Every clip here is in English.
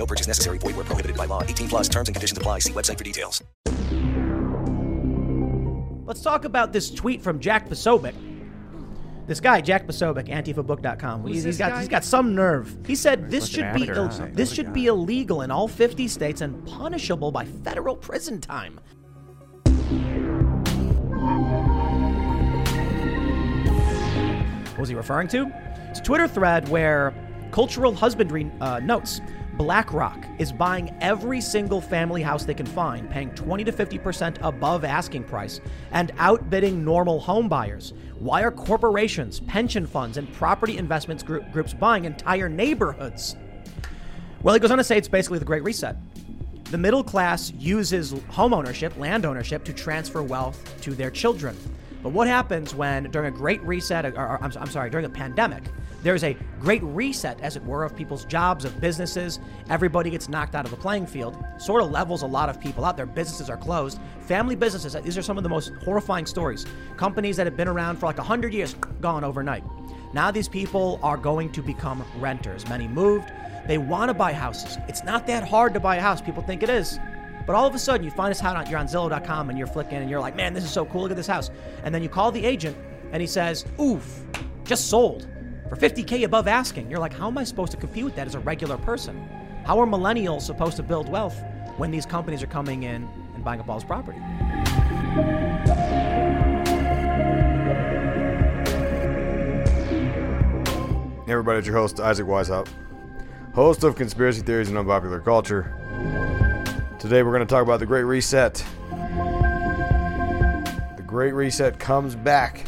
No purchase necessary. Void where prohibited by law. 18 plus terms and conditions apply. See website for details. Let's talk about this tweet from Jack Posobiec. This guy, Jack Posobiec, antifabook.com. He's, he's got he's got some nerve. He said this should be Ill- this should be illegal in all 50 states and punishable by federal prison time. What was he referring to? It's a Twitter thread where Cultural Husbandry uh, notes BlackRock is buying every single family house they can find, paying 20 to 50% above asking price, and outbidding normal home buyers. Why are corporations, pension funds, and property investments group, groups buying entire neighborhoods? Well, he goes on to say it's basically the Great Reset. The middle class uses home ownership, land ownership, to transfer wealth to their children. But what happens when, during a great reset, or, or I'm, I'm sorry, during a pandemic, there's a great reset, as it were, of people's jobs, of businesses. Everybody gets knocked out of the playing field, sort of levels a lot of people out. Their businesses are closed. Family businesses, these are some of the most horrifying stories. Companies that have been around for like 100 years, gone overnight. Now these people are going to become renters. Many moved. They want to buy houses. It's not that hard to buy a house. People think it is. But all of a sudden, you find this house, you're on Zillow.com and you're flicking and you're like, man, this is so cool. Look at this house. And then you call the agent and he says, oof, just sold for 50K above asking. You're like, how am I supposed to compete with that as a regular person? How are millennials supposed to build wealth when these companies are coming in and buying up all this property? Hey everybody, it's your host, Isaac Weishaupt, host of Conspiracy Theories and Unpopular Culture. Today we're going to talk about the Great Reset. The Great Reset comes back.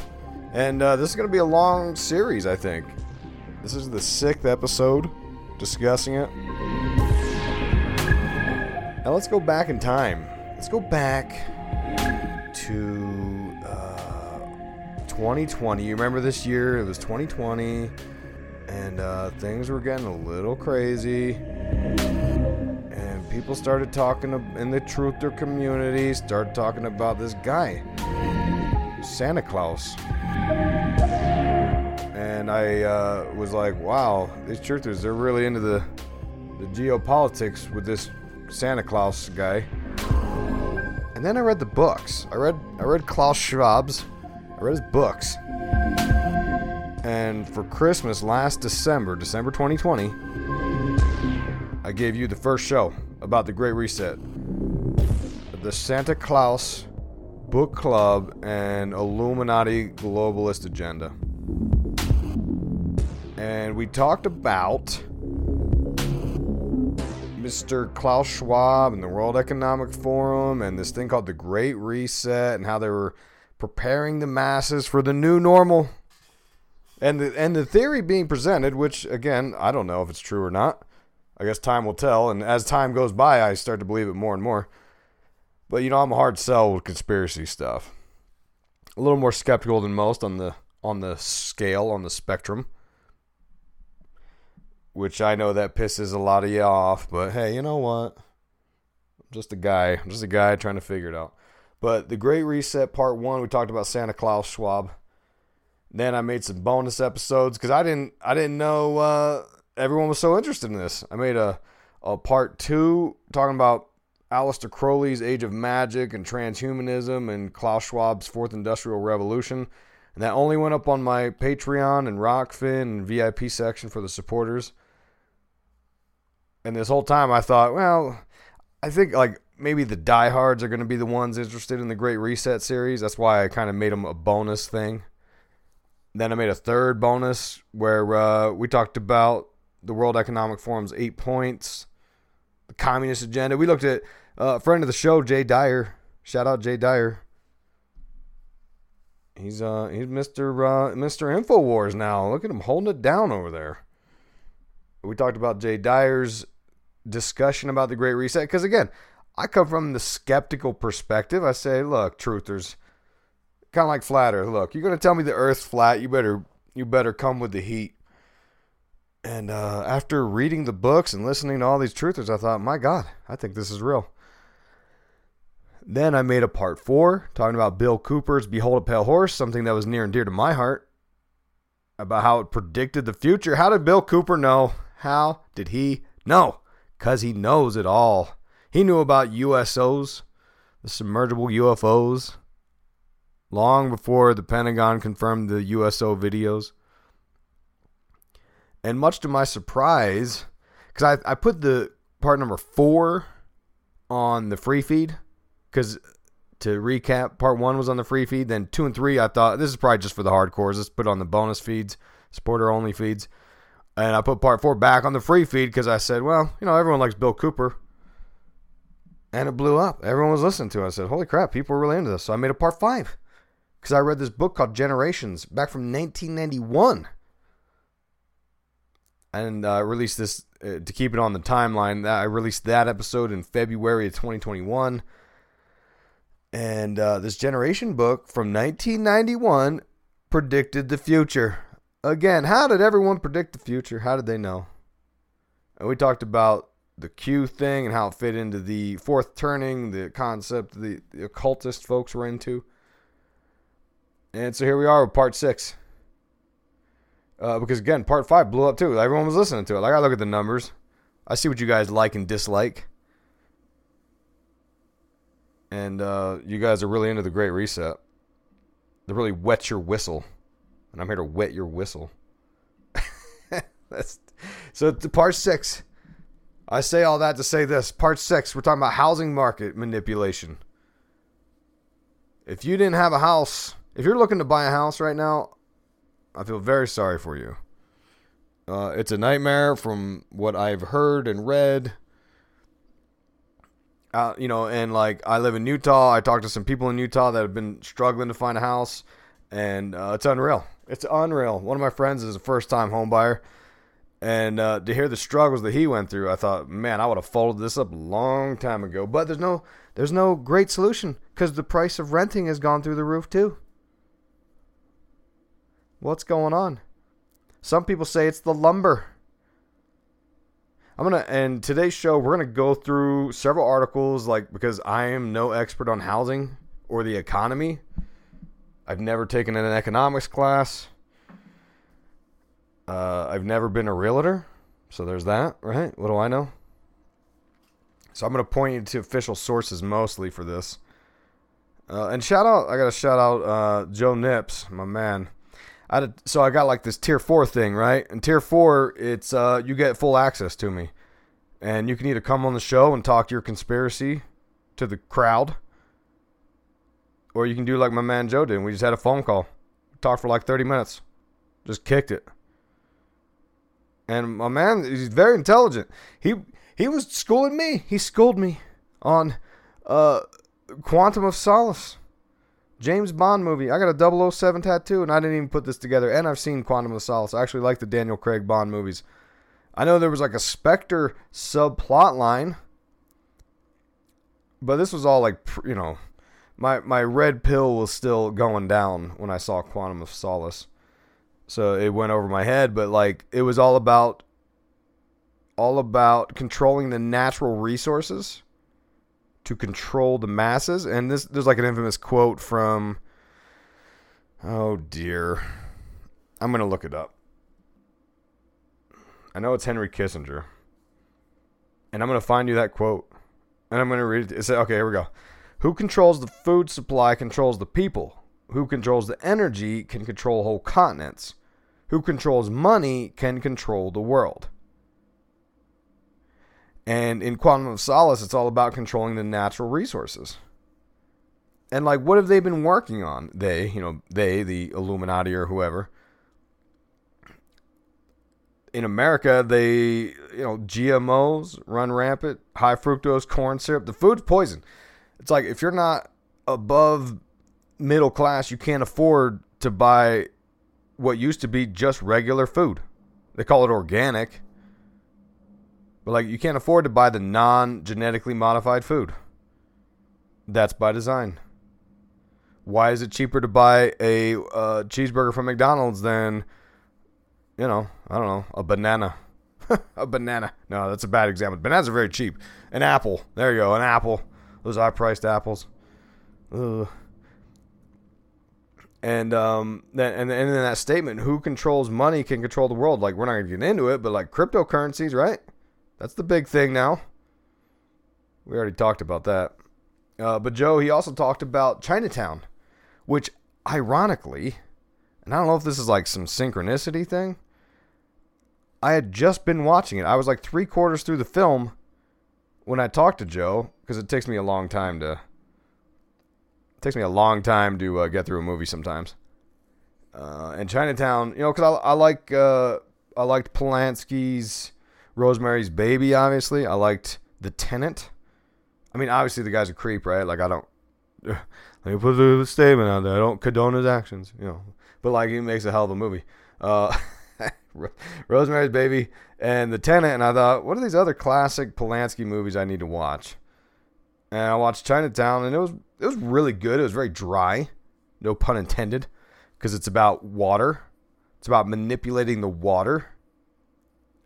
And uh, this is going to be a long series, I think. This is the sixth episode discussing it. Now let's go back in time. Let's go back to uh, 2020. You remember this year? It was 2020 and uh, things were getting a little crazy. People started talking in the truther community, started talking about this guy, Santa Claus. And I uh, was like, wow, these truthers, they're really into the, the geopolitics with this Santa Claus guy. And then I read the books. I read I read Klaus Schwab's. I read his books. And for Christmas last December, December 2020, I gave you the first show about the Great Reset. The Santa Claus Book Club and Illuminati Globalist Agenda. And we talked about Mr. Klaus Schwab and the World Economic Forum and this thing called the Great Reset and how they were preparing the masses for the new normal. And the and the theory being presented, which again, I don't know if it's true or not. I guess time will tell, and as time goes by, I start to believe it more and more. But you know, I'm a hard sell with conspiracy stuff. A little more skeptical than most on the on the scale, on the spectrum. Which I know that pisses a lot of you off, but hey, you know what? I'm just a guy. I'm just a guy trying to figure it out. But the Great Reset Part One, we talked about Santa Claus Schwab. Then I made some bonus episodes because I didn't I didn't know uh, everyone was so interested in this. I made a a part two talking about Aleister Crowley's Age of Magic and transhumanism and Klaus Schwab's Fourth Industrial Revolution. And that only went up on my Patreon and Rokfin and VIP section for the supporters. And this whole time I thought, well, I think like maybe the diehards are going to be the ones interested in the Great Reset series. That's why I kind of made them a bonus thing. Then I made a third bonus where uh, we talked about the World Economic Forum's eight points, the communist agenda. We looked at uh, a friend of the show, Jay Dyer. Shout out Jay Dyer. He's uh he's Mr. Uh, Mr. Infowars now. Look at him holding it down over there. We talked about Jay Dyer's discussion about the Great Reset because again, I come from the skeptical perspective. I say, look, truthers, kind of like flat Earth. Look, you're gonna tell me the Earth's flat. You better you better come with the heat. And uh, after reading the books and listening to all these truthers, I thought, my God, I think this is real. Then I made a part four talking about Bill Cooper's Behold a Pale Horse, something that was near and dear to my heart, about how it predicted the future. How did Bill Cooper know? How did he know? Because he knows it all. He knew about USOs, the submergible UFOs, long before the Pentagon confirmed the USO videos. And much to my surprise, because I, I put the part number four on the free feed, because to recap, part one was on the free feed. Then two and three, I thought this is probably just for the hardcores. Let's put on the bonus feeds, supporter only feeds. And I put part four back on the free feed because I said, well, you know, everyone likes Bill Cooper. And it blew up. Everyone was listening to it. I said, holy crap, people are really into this. So I made a part five because I read this book called Generations back from 1991 and uh, released this uh, to keep it on the timeline. I released that episode in February of 2021. And uh, this generation book from 1991 predicted the future. Again, how did everyone predict the future? How did they know? And we talked about the Q thing and how it fit into the fourth turning, the concept the, the occultist folks were into. And so here we are with part six. Uh, because again, part five blew up too. Everyone was listening to it. Like I look at the numbers, I see what you guys like and dislike, and uh, you guys are really into the Great Reset. They really wet your whistle, and I'm here to wet your whistle. That's so. To part six, I say all that to say this. Part six, we're talking about housing market manipulation. If you didn't have a house, if you're looking to buy a house right now, I feel very sorry for you. Uh, it's a nightmare from what I've heard and read. Uh, you know, and like I live in Utah. I talked to some people in Utah that have been struggling to find a house, and uh, it's unreal. It's unreal. One of my friends is a first time home buyer, and uh, to hear the struggles that he went through, I thought, man, I would have folded this up a long time ago. But there's no, there's no great solution because the price of renting has gone through the roof too. What's going on? Some people say it's the lumber. I'm gonna and today's show we're gonna go through several articles like because I am no expert on housing or the economy. I've never taken an economics class. Uh, I've never been a realtor, so there's that, right? What do I know? So I'm gonna point you to official sources mostly for this. Uh, and shout out, I gotta shout out uh, Joe Nips, my man. I had, so I got like this tier four thing, right? And tier four, it's uh, you get full access to me, and you can either come on the show and talk your conspiracy to the crowd, or you can do like my man Joe did. We just had a phone call, talked for like thirty minutes, just kicked it. And my man, he's very intelligent. He he was schooling me. He schooled me on uh, Quantum of Solace. James Bond movie. I got a 007 tattoo, and I didn't even put this together. And I've seen Quantum of Solace. I actually like the Daniel Craig Bond movies. I know there was like a Spectre subplot line, but this was all like you know, my my red pill was still going down when I saw Quantum of Solace, so it went over my head. But like it was all about all about controlling the natural resources to control the masses. And this there's like an infamous quote from oh dear. I'm gonna look it up. I know it's Henry Kissinger. And I'm gonna find you that quote. And I'm gonna read it. It says, okay, here we go. Who controls the food supply controls the people. Who controls the energy can control whole continents. Who controls money can control the world. And in Quantum of Solace, it's all about controlling the natural resources. And like, what have they been working on? They, you know, they, the Illuminati or whoever. In America, they, you know, GMOs run rampant, high fructose corn syrup. The food's poison. It's like if you're not above middle class, you can't afford to buy what used to be just regular food. They call it organic. But like you can't afford to buy the non-genetically modified food. That's by design. Why is it cheaper to buy a uh, cheeseburger from McDonald's than you know, I don't know, a banana? a banana. No, that's a bad example. Bananas are very cheap. An apple. There you go, an apple. Those high-priced apples. Ugh. And um, then and, and that statement, who controls money can control the world. Like we're not gonna get into it, but like cryptocurrencies, right? That's the big thing now. We already talked about that. Uh, but Joe, he also talked about Chinatown, which ironically, and I don't know if this is like some synchronicity thing. I had just been watching it. I was like three quarters through the film when I talked to Joe because it takes me a long time to takes me a long time to uh, get through a movie sometimes. Uh, and Chinatown, you know, because I, I like uh, I liked Polanski's Rosemary's Baby. Obviously, I liked The Tenant. I mean, obviously the guy's a creep, right? Like I don't. Let me put the statement out there. I don't condone his actions, you know. But like he makes a hell of a movie. Uh, Rosemary's Baby and The Tenant, and I thought, what are these other classic Polanski movies I need to watch? And I watched Chinatown, and it was it was really good. It was very dry, no pun intended, because it's about water. It's about manipulating the water.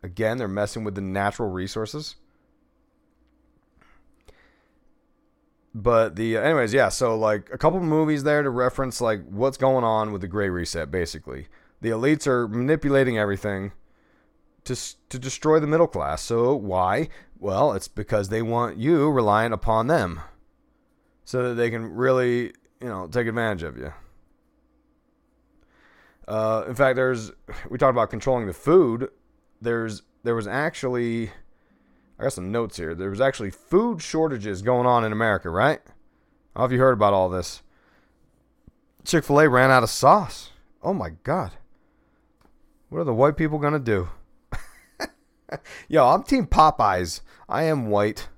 Again, they're messing with the natural resources. But the anyways, yeah. So like a couple movies there to reference like what's going on with the gray Reset. Basically, the elites are manipulating everything to to destroy the middle class. So why? Well, it's because they want you reliant upon them so that they can really, you know, take advantage of you. Uh, in fact, there's we talked about controlling the food. There's there was actually I got some notes here. There was actually food shortages going on in America, right? If you heard about all this. Chick Fil A ran out of sauce. Oh my god, what are the white people gonna do? Yo, I'm Team Popeyes. I am white.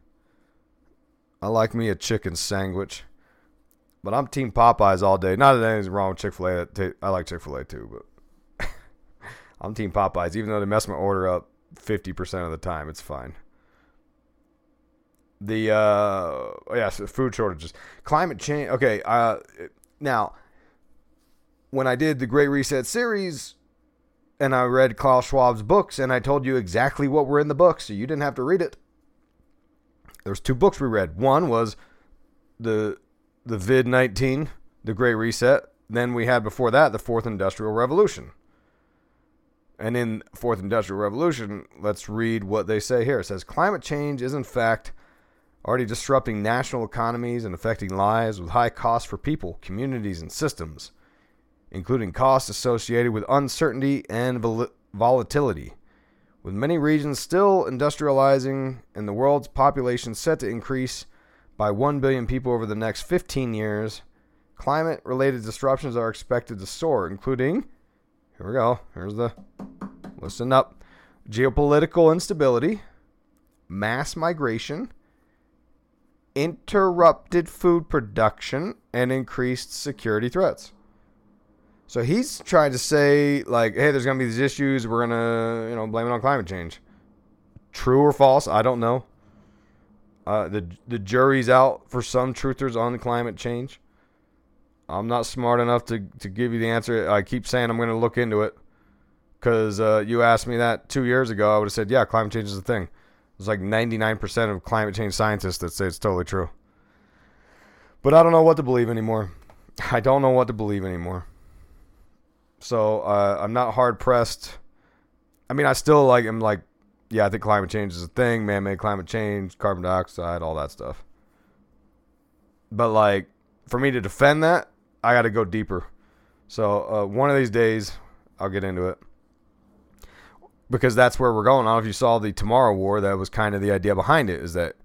I like me a chicken sandwich. But I'm Team Popeyes all day. Not that anything's wrong with Chick fil A. I like Chick fil A too, but I'm Team Popeyes. Even though they mess my order up 50% of the time, it's fine. The, uh, yeah, so food shortages. Climate change. Okay, uh, now, when I did the Great Reset series, and I read Klaus Schwab's books, and I told you exactly what were in the books, so you didn't have to read it. There was two books we read. One was the the Vid nineteen, the Great Reset. Then we had before that the Fourth Industrial Revolution. And in Fourth Industrial Revolution, let's read what they say here. It says climate change is in fact already disrupting national economies and affecting lives with high costs for people, communities, and systems including costs associated with uncertainty and vol- volatility. With many regions still industrializing and the world's population set to increase by 1 billion people over the next 15 years, climate related disruptions are expected to soar, including, here we go, here's the, listen up, geopolitical instability, mass migration, interrupted food production, and increased security threats. So he's trying to say like, hey, there's gonna be these issues. We're gonna, you know, blame it on climate change. True or false? I don't know. Uh, the the jury's out for some truthers on climate change. I'm not smart enough to to give you the answer. I keep saying I'm going to look into it because uh, you asked me that two years ago. I would have said, yeah, climate change is a thing. There's like 99% of climate change scientists that say it's totally true. But I don't know what to believe anymore. I don't know what to believe anymore. So uh, I'm not hard pressed. I mean, I still like am like, yeah, I think climate change is a thing, man-made climate change, carbon dioxide, all that stuff. But like, for me to defend that, I got to go deeper. So uh, one of these days, I'll get into it. because that's where we're going. I don't know if you saw the Tomorrow War. That was kind of the idea behind it. Is that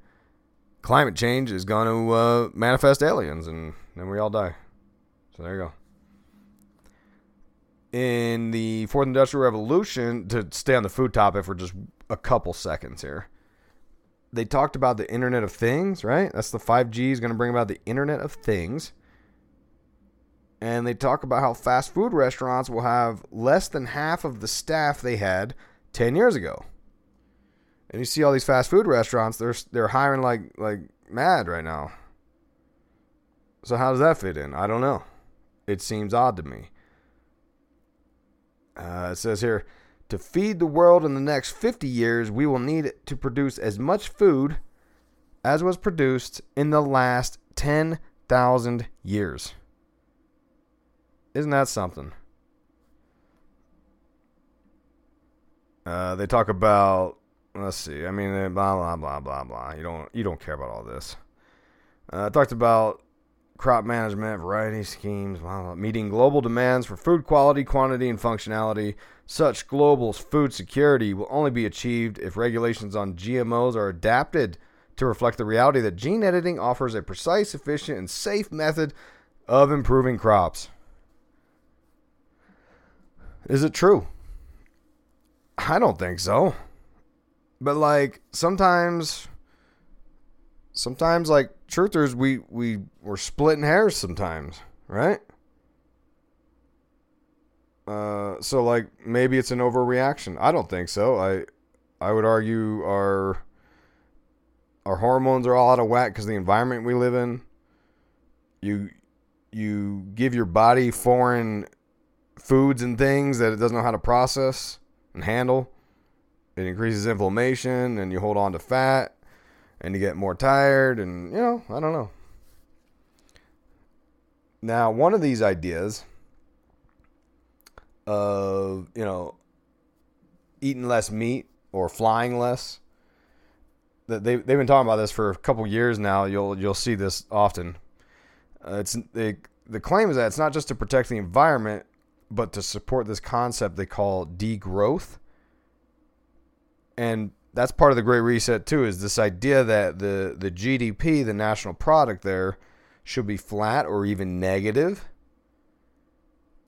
climate change is going to uh, manifest aliens, and then we all die. So there you go. In the Fourth Industrial Revolution, to stay on the food topic for just a couple seconds here, they talked about the Internet of Things, right? That's the 5G is going to bring about the Internet of Things. And they talk about how fast food restaurants will have less than half of the staff they had 10 years ago. And you see all these fast food restaurants, they're they're hiring like like mad right now. So how does that fit in? I don't know. It seems odd to me. Uh, it says here, to feed the world in the next 50 years, we will need to produce as much food as was produced in the last 10,000 years. Isn't that something? Uh, they talk about let's see. I mean, blah blah blah blah blah. You don't you don't care about all this. Uh, I talked about crop management, variety schemes, blah, blah, meeting global demands for food quality, quantity, and functionality. Such global food security will only be achieved if regulations on GMOs are adapted to reflect the reality that gene editing offers a precise, efficient, and safe method of improving crops. Is it true? I don't think so. But like sometimes sometimes like truthers we we we're splitting hairs sometimes, right? Uh so like maybe it's an overreaction. I don't think so. I I would argue our our hormones are all out of whack cuz the environment we live in. You you give your body foreign foods and things that it doesn't know how to process and handle. It increases inflammation and you hold on to fat and you get more tired and you know, I don't know. Now, one of these ideas of, you know, eating less meat or flying less they they've been talking about this for a couple years now. You'll you'll see this often. Uh, it's they, the claim is that it's not just to protect the environment, but to support this concept they call degrowth. And that's part of the Great Reset too. Is this idea that the the GDP, the national product, there should be flat or even negative,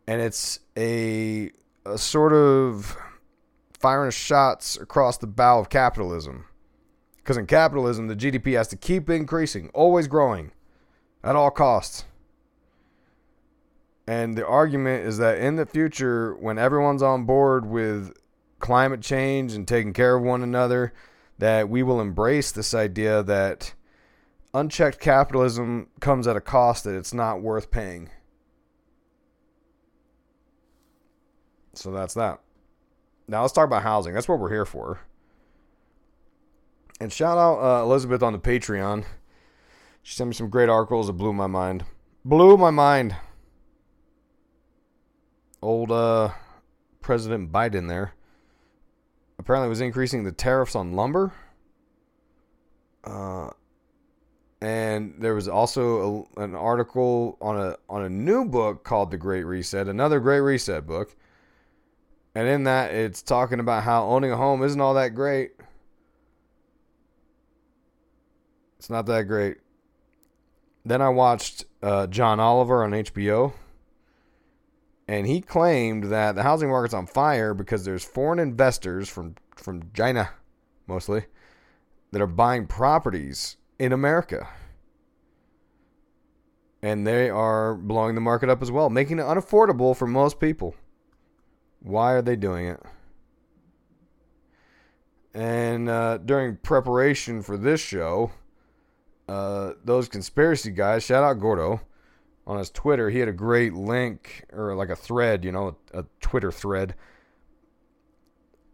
and it's a a sort of firing shots across the bow of capitalism. Because in capitalism, the GDP has to keep increasing, always growing, at all costs. And the argument is that in the future, when everyone's on board with climate change and taking care of one another, that we will embrace this idea that unchecked capitalism comes at a cost that it's not worth paying. So that's that. Now let's talk about housing. That's what we're here for. And shout out uh, Elizabeth on the Patreon. She sent me some great articles that blew my mind. Blew my mind. Old uh, President Biden there apparently was increasing the tariffs on lumber. Uh, and there was also a, an article on a on a new book called The Great Reset, another Great Reset book. And in that, it's talking about how owning a home isn't all that great. It's not that great. Then I watched uh, John Oliver on HBO and he claimed that the housing market's on fire because there's foreign investors from from China mostly that are buying properties in America. And they are blowing the market up as well, making it unaffordable for most people. Why are they doing it? And uh, during preparation for this show, uh, those conspiracy guys, shout out Gordo, on his Twitter, he had a great link or like a thread, you know, a Twitter thread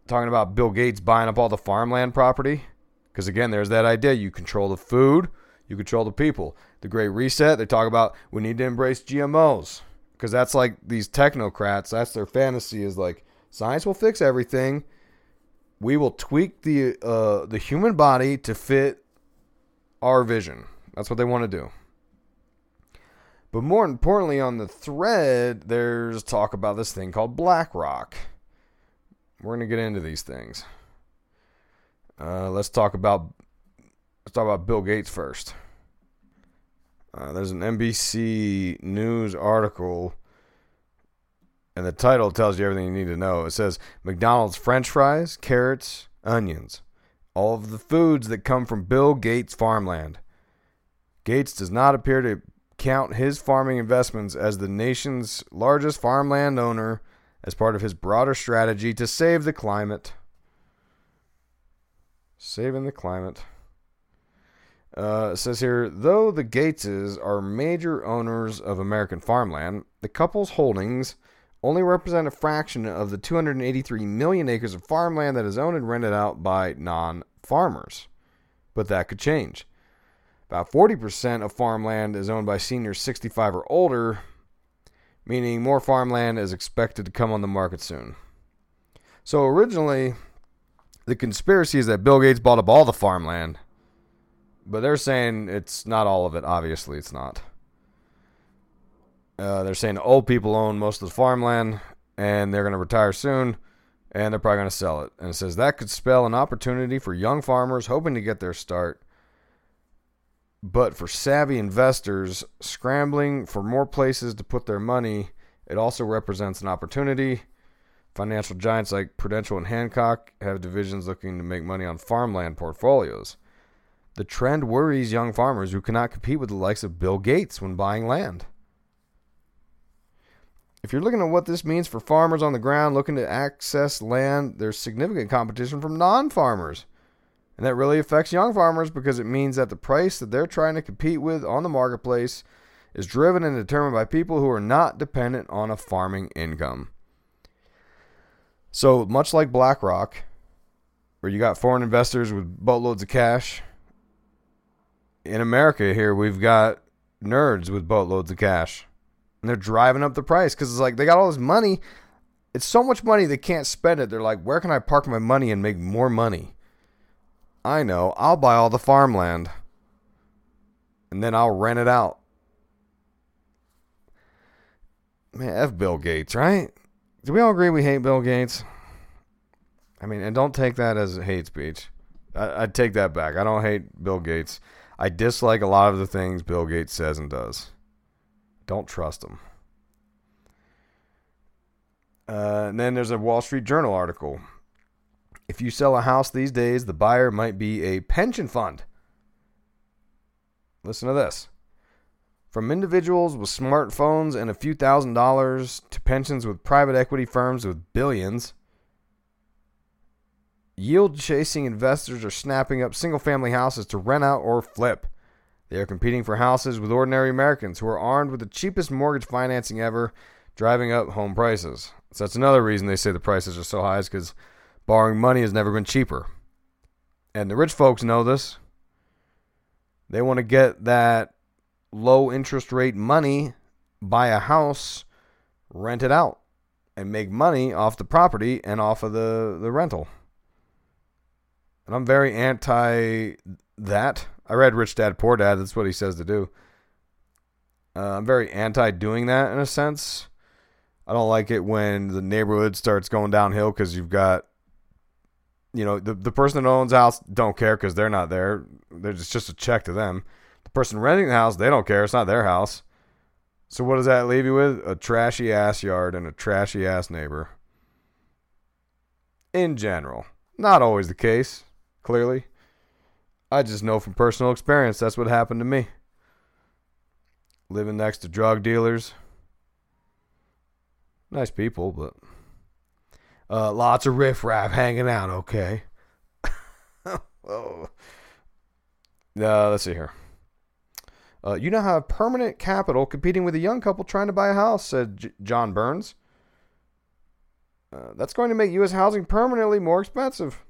talking about Bill Gates buying up all the farmland property. Because again, there's that idea you control the food, you control the people. The Great Reset, they talk about we need to embrace GMOs. Because that's like these technocrats, that's their fantasy is like science will fix everything. We will tweak the uh, the human body to fit our vision. That's what they want to do. But more importantly, on the thread, there's talk about this thing called BlackRock, We're going to get into these things. Uh, let's talk about let's talk about Bill Gates first. Uh, there's an NBC News article, and the title tells you everything you need to know. It says McDonald's French fries, carrots, onions, all of the foods that come from Bill Gates' farmland. Gates does not appear to count his farming investments as the nation's largest farmland owner as part of his broader strategy to save the climate. Saving the climate. Uh, it says here, though the Gateses are major owners of American farmland, the couple's holdings only represent a fraction of the 283 million acres of farmland that is owned and rented out by non farmers. But that could change. About 40% of farmland is owned by seniors 65 or older, meaning more farmland is expected to come on the market soon. So originally, the conspiracy is that Bill Gates bought up all the farmland but they're saying it's not all of it. Obviously, it's not. Uh, they're saying old people own most of the farmland and they're going to retire soon and they're probably going to sell it. And it says that could spell an opportunity for young farmers hoping to get their start. But for savvy investors scrambling for more places to put their money, it also represents an opportunity. Financial giants like Prudential and Hancock have divisions looking to make money on farmland portfolios. The trend worries young farmers who cannot compete with the likes of Bill Gates when buying land. If you're looking at what this means for farmers on the ground looking to access land, there's significant competition from non farmers. And that really affects young farmers because it means that the price that they're trying to compete with on the marketplace is driven and determined by people who are not dependent on a farming income. So, much like BlackRock, where you got foreign investors with boatloads of cash in America here, we've got nerds with boatloads of cash. And they're driving up the price because it's like they got all this money. It's so much money they can't spend it. They're like, where can I park my money and make more money? I know. I'll buy all the farmland. And then I'll rent it out. Man, F Bill Gates, right? Do we all agree we hate Bill Gates? I mean, and don't take that as hate speech. I, would take that back. I don't hate Bill Gates. I dislike a lot of the things Bill Gates says and does. Don't trust him. Uh, and then there's a Wall Street Journal article. If you sell a house these days, the buyer might be a pension fund. Listen to this. From individuals with smartphones and a few thousand dollars to pensions with private equity firms with billions, Yield chasing investors are snapping up single family houses to rent out or flip. They are competing for houses with ordinary Americans who are armed with the cheapest mortgage financing ever, driving up home prices. So that's another reason they say the prices are so high is because borrowing money has never been cheaper. And the rich folks know this. They want to get that low interest rate money, buy a house, rent it out, and make money off the property and off of the, the rental. And I'm very anti that. I read Rich Dad Poor Dad. That's what he says to do. Uh, I'm very anti doing that in a sense. I don't like it when the neighborhood starts going downhill because you've got, you know, the, the person that owns the house don't care because they're not there. There's just a check to them. The person renting the house, they don't care. It's not their house. So what does that leave you with? A trashy ass yard and a trashy ass neighbor. In general. Not always the case clearly. I just know from personal experience that's what happened to me. Living next to drug dealers. Nice people, but uh, lots of riffraff hanging out, okay? oh. Uh, let's see here. Uh, you now have permanent capital competing with a young couple trying to buy a house, said J- John Burns. Uh, that's going to make U.S. housing permanently more expensive.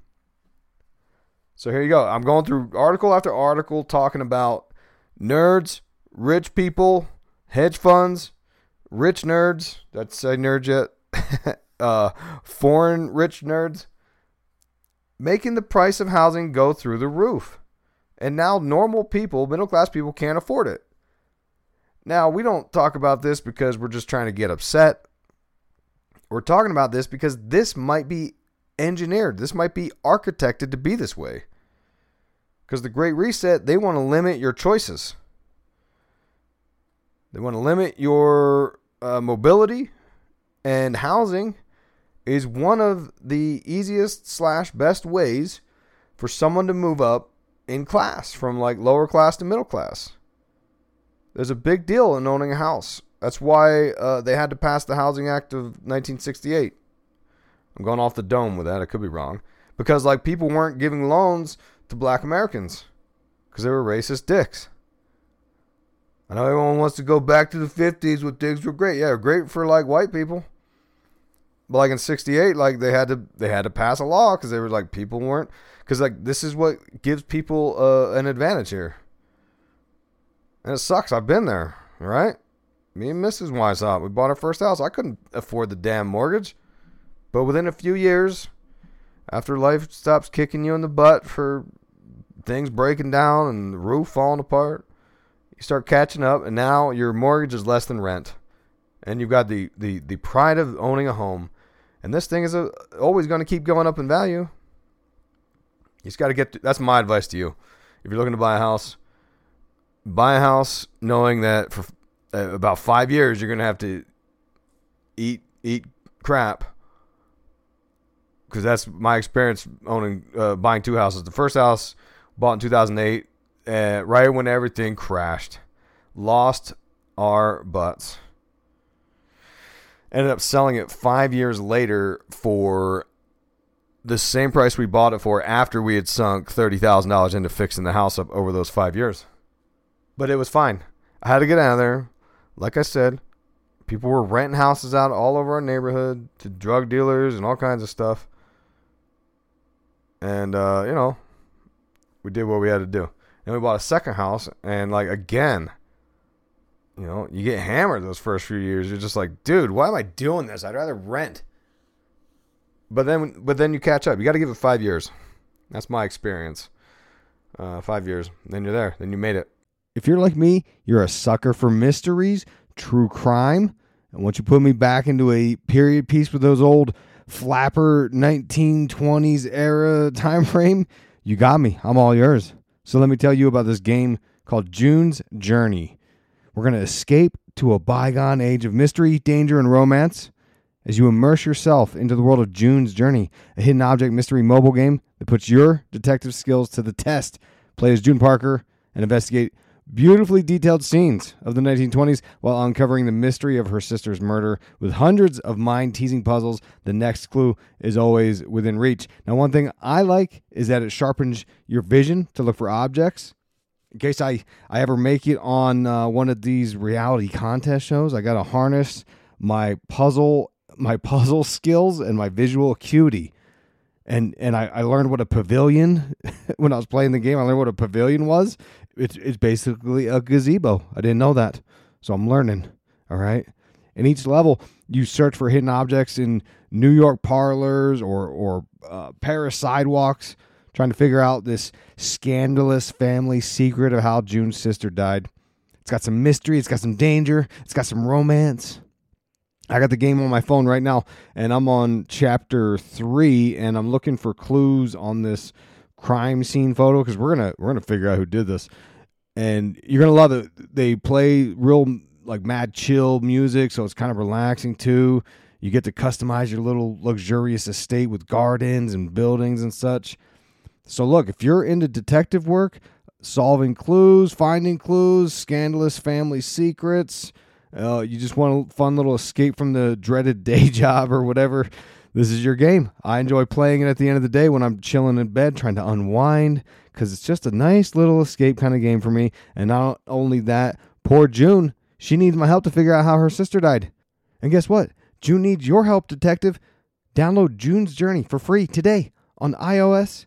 So here you go. I'm going through article after article talking about nerds, rich people, hedge funds, rich nerds. That's say nerds yet? uh, foreign rich nerds making the price of housing go through the roof. And now normal people, middle class people, can't afford it. Now, we don't talk about this because we're just trying to get upset. We're talking about this because this might be engineered. This might be architected to be this way. Because the Great Reset, they want to limit your choices. They want to limit your uh, mobility, and housing is one of the easiest slash best ways for someone to move up in class from like lower class to middle class. There's a big deal in owning a house. That's why uh, they had to pass the Housing Act of 1968. I'm going off the dome with that. I could be wrong. Because like people weren't giving loans to black Americans because they were racist dicks. I know everyone wants to go back to the 50s when things were great. Yeah, great for like white people. But like in 68 like they had to they had to pass a law cuz they were like people weren't cuz like this is what gives people uh, an advantage here. And it sucks. I've been there, right? Me and Mrs. Weishaupt, we bought our first house. I couldn't afford the damn mortgage. But within a few years, after life stops kicking you in the butt for things breaking down and the roof falling apart, you start catching up, and now your mortgage is less than rent, and you've got the the, the pride of owning a home, and this thing is a, always going to keep going up in value. You just got to get. That's my advice to you. If you're looking to buy a house, buy a house knowing that for uh, about five years you're going to have to eat eat crap because that's my experience owning uh, buying two houses. The first house bought in 2008, uh, right when everything crashed, lost our butts. Ended up selling it five years later for the same price we bought it for after we had sunk thirty thousand dollars into fixing the house up over those five years. But it was fine. I had to get out of there. Like I said, people were renting houses out all over our neighborhood to drug dealers and all kinds of stuff. And uh, you know, we did what we had to do. And we bought a second house, and like again, you know, you get hammered those first few years. You're just like, dude, why am I doing this? I'd rather rent. But then, but then you catch up. You got to give it five years. That's my experience. Uh, five years, then you're there. Then you made it. If you're like me, you're a sucker for mysteries, true crime, and once you put me back into a period piece with those old flapper 1920s era time frame, you got me. I'm all yours. So let me tell you about this game called June's Journey. We're going to escape to a bygone age of mystery, danger, and romance as you immerse yourself into the world of June's Journey, a hidden object mystery mobile game that puts your detective skills to the test. Play as June Parker and investigate beautifully detailed scenes of the 1920s while uncovering the mystery of her sister's murder with hundreds of mind teasing puzzles. The next clue is always within reach. Now, one thing I like is that it sharpens your vision to look for objects. In case I, I ever make it on uh, one of these reality contest shows, I got to harness my puzzle my puzzle skills and my visual acuity. And and I, I learned what a pavilion when I was playing the game. I learned what a pavilion was. It's it's basically a gazebo. I didn't know that, so I'm learning. All right. In each level, you search for hidden objects in New York parlors or or uh, Paris sidewalks, trying to figure out this scandalous family secret of how June's sister died. It's got some mystery. It's got some danger. It's got some romance. I got the game on my phone right now, and I'm on chapter three, and I'm looking for clues on this crime scene photo because we're gonna we're gonna figure out who did this, and you're gonna love it. They play real like mad chill music, so it's kind of relaxing too. You get to customize your little luxurious estate with gardens and buildings and such. So look, if you're into detective work, solving clues, finding clues, scandalous family secrets uh, you just want a fun little escape from the dreaded day job or whatever, this is your game. I enjoy playing it at the end of the day when I'm chilling in bed trying to unwind because it's just a nice little escape kind of game for me. And not only that, poor June, she needs my help to figure out how her sister died. And guess what? June needs your help, detective. Download June's Journey for free today on iOS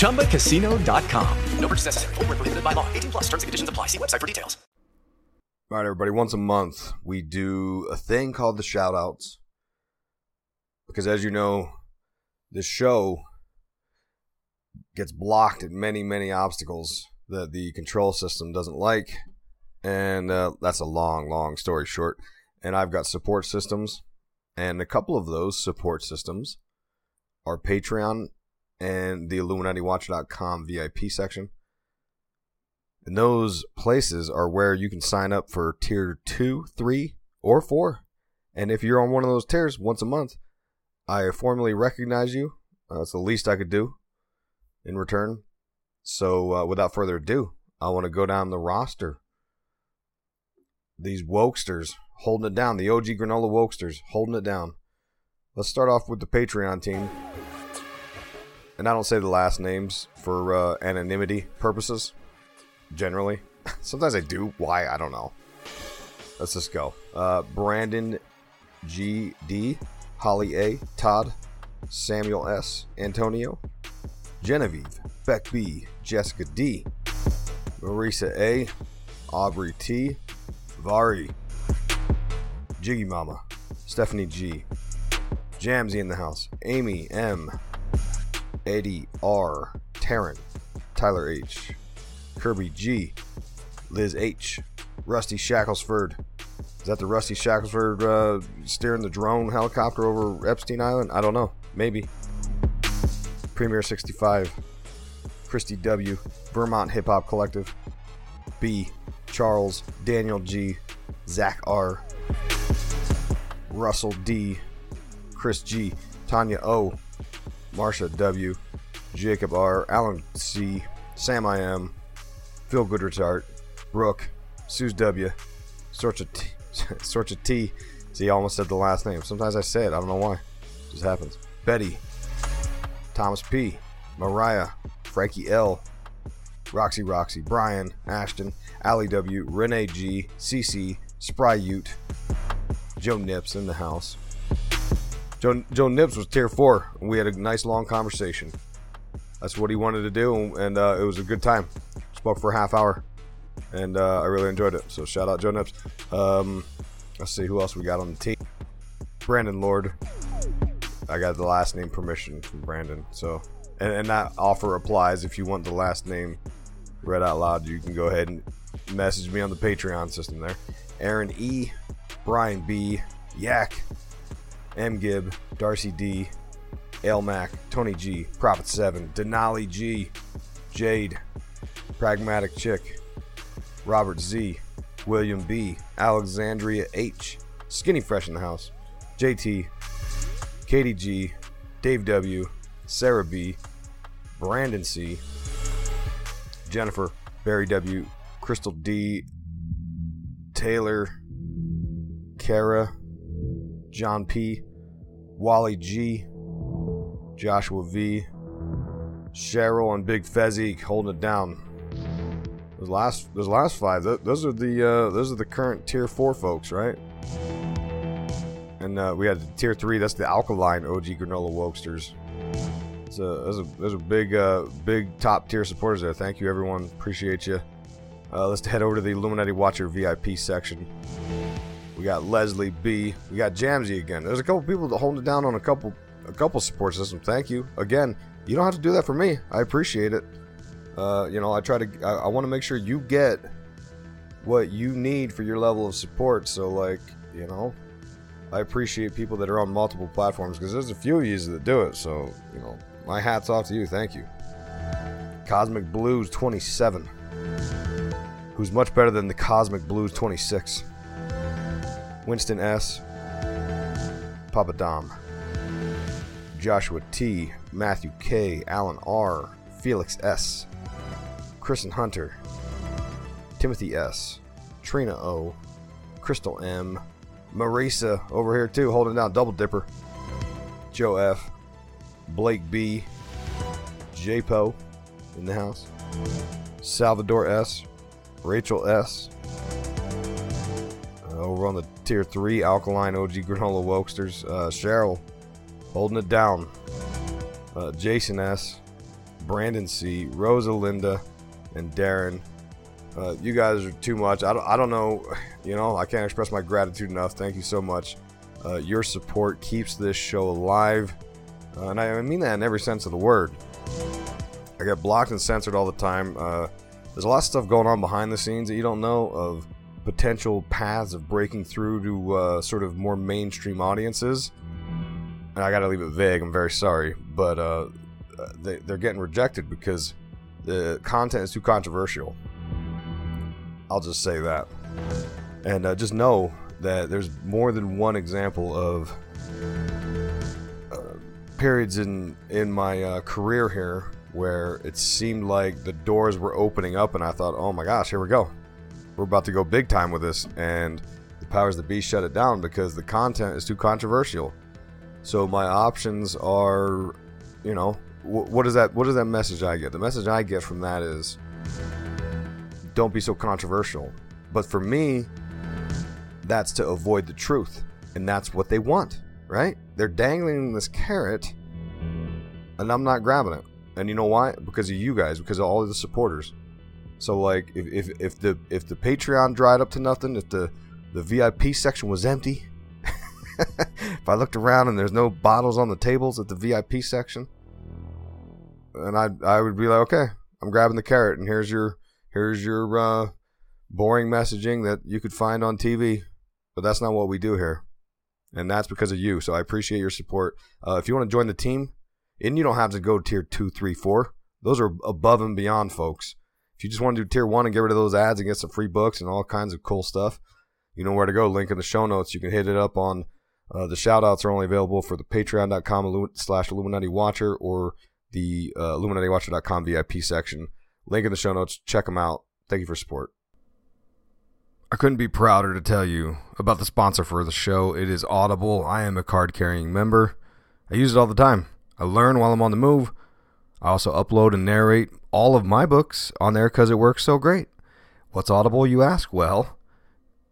ChumbaCasino.com. No purchase necessary. Void where prohibited by law. 18 plus. Terms and conditions apply. See website for details. All right, everybody. Once a month, we do a thing called the shout outs. Because as you know, this show gets blocked at many, many obstacles that the control system doesn't like. And uh, that's a long, long story short. And I've got support systems. And a couple of those support systems are Patreon and the IlluminatiWatcher.com VIP section. And those places are where you can sign up for tier two, three, or four. And if you're on one of those tiers once a month, I formally recognize you. Uh, that's the least I could do in return. So, uh, without further ado, I want to go down the roster. These wokesters holding it down. The OG Granola wokesters holding it down. Let's start off with the Patreon team. And I don't say the last names for uh, anonymity purposes generally. Sometimes I do. Why? I don't know. Let's just go. Uh, Brandon G. D. Holly A. Todd. Samuel S. Antonio. Genevieve. Beck B. Jessica D. Marisa A. Aubrey T. Vari. Jiggy Mama. Stephanie G. Jamsy in the house. Amy M. Eddie R. Taryn. Tyler H. Kirby G, Liz H, Rusty Shacklesford. Is that the Rusty Shacklesford uh, steering the drone helicopter over Epstein Island? I don't know. Maybe. Premier 65, Christy W, Vermont Hip Hop Collective, B, Charles, Daniel G, Zach R, Russell D, Chris G, Tanya O, Marsha W, Jacob R, Alan C, Sam I am, Phil Goodrich Art, Brooke, Suze W, Sorcha T, Sorcha T. See, I almost said the last name. Sometimes I say it. I don't know why. It just happens. Betty, Thomas P, Mariah, Frankie L, Roxy Roxy, Brian, Ashton, Allie W, Renee G, CC, Spry Ute, Joe Nips in the house. Joe, Joe Nips was tier four, we had a nice long conversation. That's what he wanted to do, and uh, it was a good time. Spoke for a half hour, and uh, I really enjoyed it. So shout out Joe Nips. Um, let's see who else we got on the team. Brandon Lord. I got the last name permission from Brandon. So, and, and that offer applies if you want the last name read out loud. You can go ahead and message me on the Patreon system there. Aaron E, Brian B, Yak, M. Gibb, Darcy D, L. Mac, Tony G, Prophet Seven, Denali G, Jade, Pragmatic Chick, Robert Z, William B, Alexandria H, Skinny Fresh in the house, JT, Katie G, Dave W, Sarah B, Brandon C, Jennifer, Barry W, Crystal D, Taylor, Kara, John P, Wally G, Joshua V, Cheryl, and Big Fezzy holding it down. Those last, those last five, those are the uh, those are the current tier four folks, right? And uh, we had tier three. That's the alkaline OG granola wokesters. So those are, those are big, uh, big top tier supporters there. Thank you, everyone. Appreciate you. Uh, let's head over to the Illuminati Watcher VIP section. We got Leslie B. We got Jamsy again. There's a couple people that hold it down on a couple, a couple support systems. Thank you again. You don't have to do that for me. I appreciate it. Uh, you know, I try to. I, I want to make sure you get what you need for your level of support. So, like, you know, I appreciate people that are on multiple platforms because there's a few of you that do it. So, you know, my hat's off to you. Thank you. Cosmic Blues 27, who's much better than the Cosmic Blues 26. Winston S. Papa Dom. Joshua T. Matthew K. Alan R. Felix S. Kristen Hunter. Timothy S. Trina O. Crystal M. Marisa over here too, holding down Double Dipper. Joe F. Blake B. JPO in the house. Salvador S. Rachel S. Over on the tier 3 alkaline OG granola wokesters uh, cheryl holding it down uh, jason s Brandon C, Rosalinda, and Darren. Uh, you guys are too much. I don't, I don't know. You know, I can't express my gratitude enough. Thank you so much. Uh, your support keeps this show alive. Uh, and I mean that in every sense of the word. I get blocked and censored all the time. Uh, there's a lot of stuff going on behind the scenes that you don't know of potential paths of breaking through to uh, sort of more mainstream audiences. And I got to leave it vague. I'm very sorry, but uh, they, they're getting rejected because the content is too controversial. I'll just say that. And uh, just know that there's more than one example of uh, periods in in my uh, career here where it seemed like the doors were opening up, and I thought, oh my gosh, here we go. We're about to go big time with this, and the powers that be shut it down because the content is too controversial. So my options are, you know, wh- what is that? What is that message I get? The message I get from that is, don't be so controversial. But for me, that's to avoid the truth, and that's what they want, right? They're dangling this carrot, and I'm not grabbing it. And you know why? Because of you guys, because of all of the supporters. So like, if, if, if the if the Patreon dried up to nothing, if the the VIP section was empty, if I looked around and there's no bottles on the tables at the VIP section, and I I would be like, okay, I'm grabbing the carrot, and here's your here's your uh, boring messaging that you could find on TV, but that's not what we do here, and that's because of you. So I appreciate your support. Uh, if you want to join the team, and you don't have to go tier two, three, four. Those are above and beyond, folks. If you just want to do tier one and get rid of those ads and get some free books and all kinds of cool stuff, you know where to go. Link in the show notes. You can hit it up on uh, the shout outs are only available for the patreon.com slash Illuminati Watcher or the uh, IlluminatiWatcher.com VIP section. Link in the show notes. Check them out. Thank you for support. I couldn't be prouder to tell you about the sponsor for the show. It is Audible. I am a card carrying member. I use it all the time. I learn while I'm on the move. I also upload and narrate all of my books on there because it works so great. What's Audible, you ask? Well,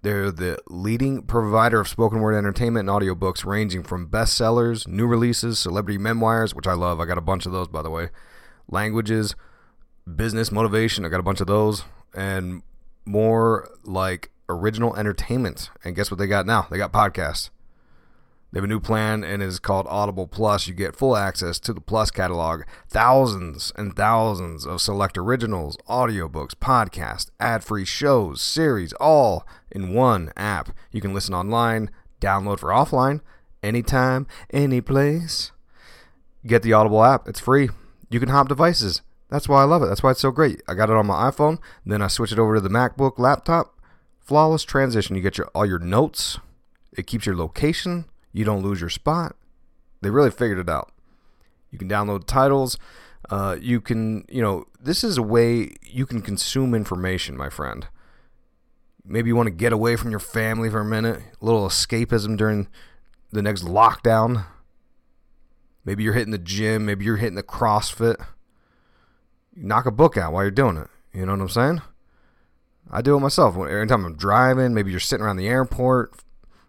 they're the leading provider of spoken word entertainment and audiobooks ranging from bestsellers, new releases, celebrity memoirs, which I love. I got a bunch of those, by the way, languages, business motivation. I got a bunch of those, and more like original entertainment. And guess what they got now? They got podcasts. They have a new plan and it is called Audible Plus. You get full access to the Plus catalog, thousands and thousands of select originals, audiobooks, podcasts, ad-free shows, series, all in one app. You can listen online, download for offline, anytime, any place. Get the Audible app. It's free. You can hop devices. That's why I love it. That's why it's so great. I got it on my iPhone, then I switch it over to the MacBook laptop. Flawless transition. You get your all your notes. It keeps your location you don't lose your spot. They really figured it out. You can download titles. Uh, you can, you know, this is a way you can consume information, my friend. Maybe you want to get away from your family for a minute, a little escapism during the next lockdown. Maybe you're hitting the gym, maybe you're hitting the CrossFit. Knock a book out while you're doing it. You know what I'm saying? I do it myself. Every time I'm driving, maybe you're sitting around the airport,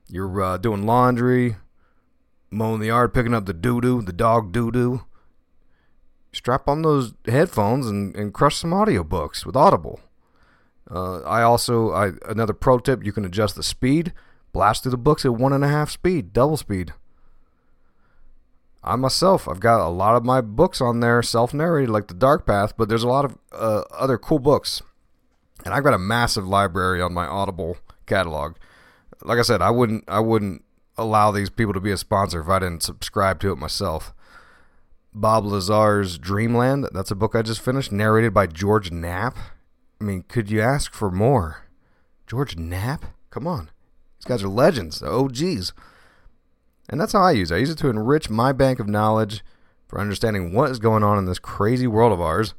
you're uh, doing laundry, mowing the yard, picking up the doo doo, the dog doo doo. Strap on those headphones and, and crush some audiobooks with Audible. Uh, I also, I another pro tip: you can adjust the speed, blast through the books at one and a half speed, double speed. I myself, I've got a lot of my books on there self-narrated, like The Dark Path, but there's a lot of uh, other cool books, and I've got a massive library on my Audible catalog like I said, I wouldn't I wouldn't allow these people to be a sponsor if I didn't subscribe to it myself. Bob Lazar's Dreamland, that's a book I just finished, narrated by George Knapp. I mean, could you ask for more? George Knapp? Come on. These guys are legends, the OGs. And that's how I use it. I use it to enrich my bank of knowledge for understanding what is going on in this crazy world of ours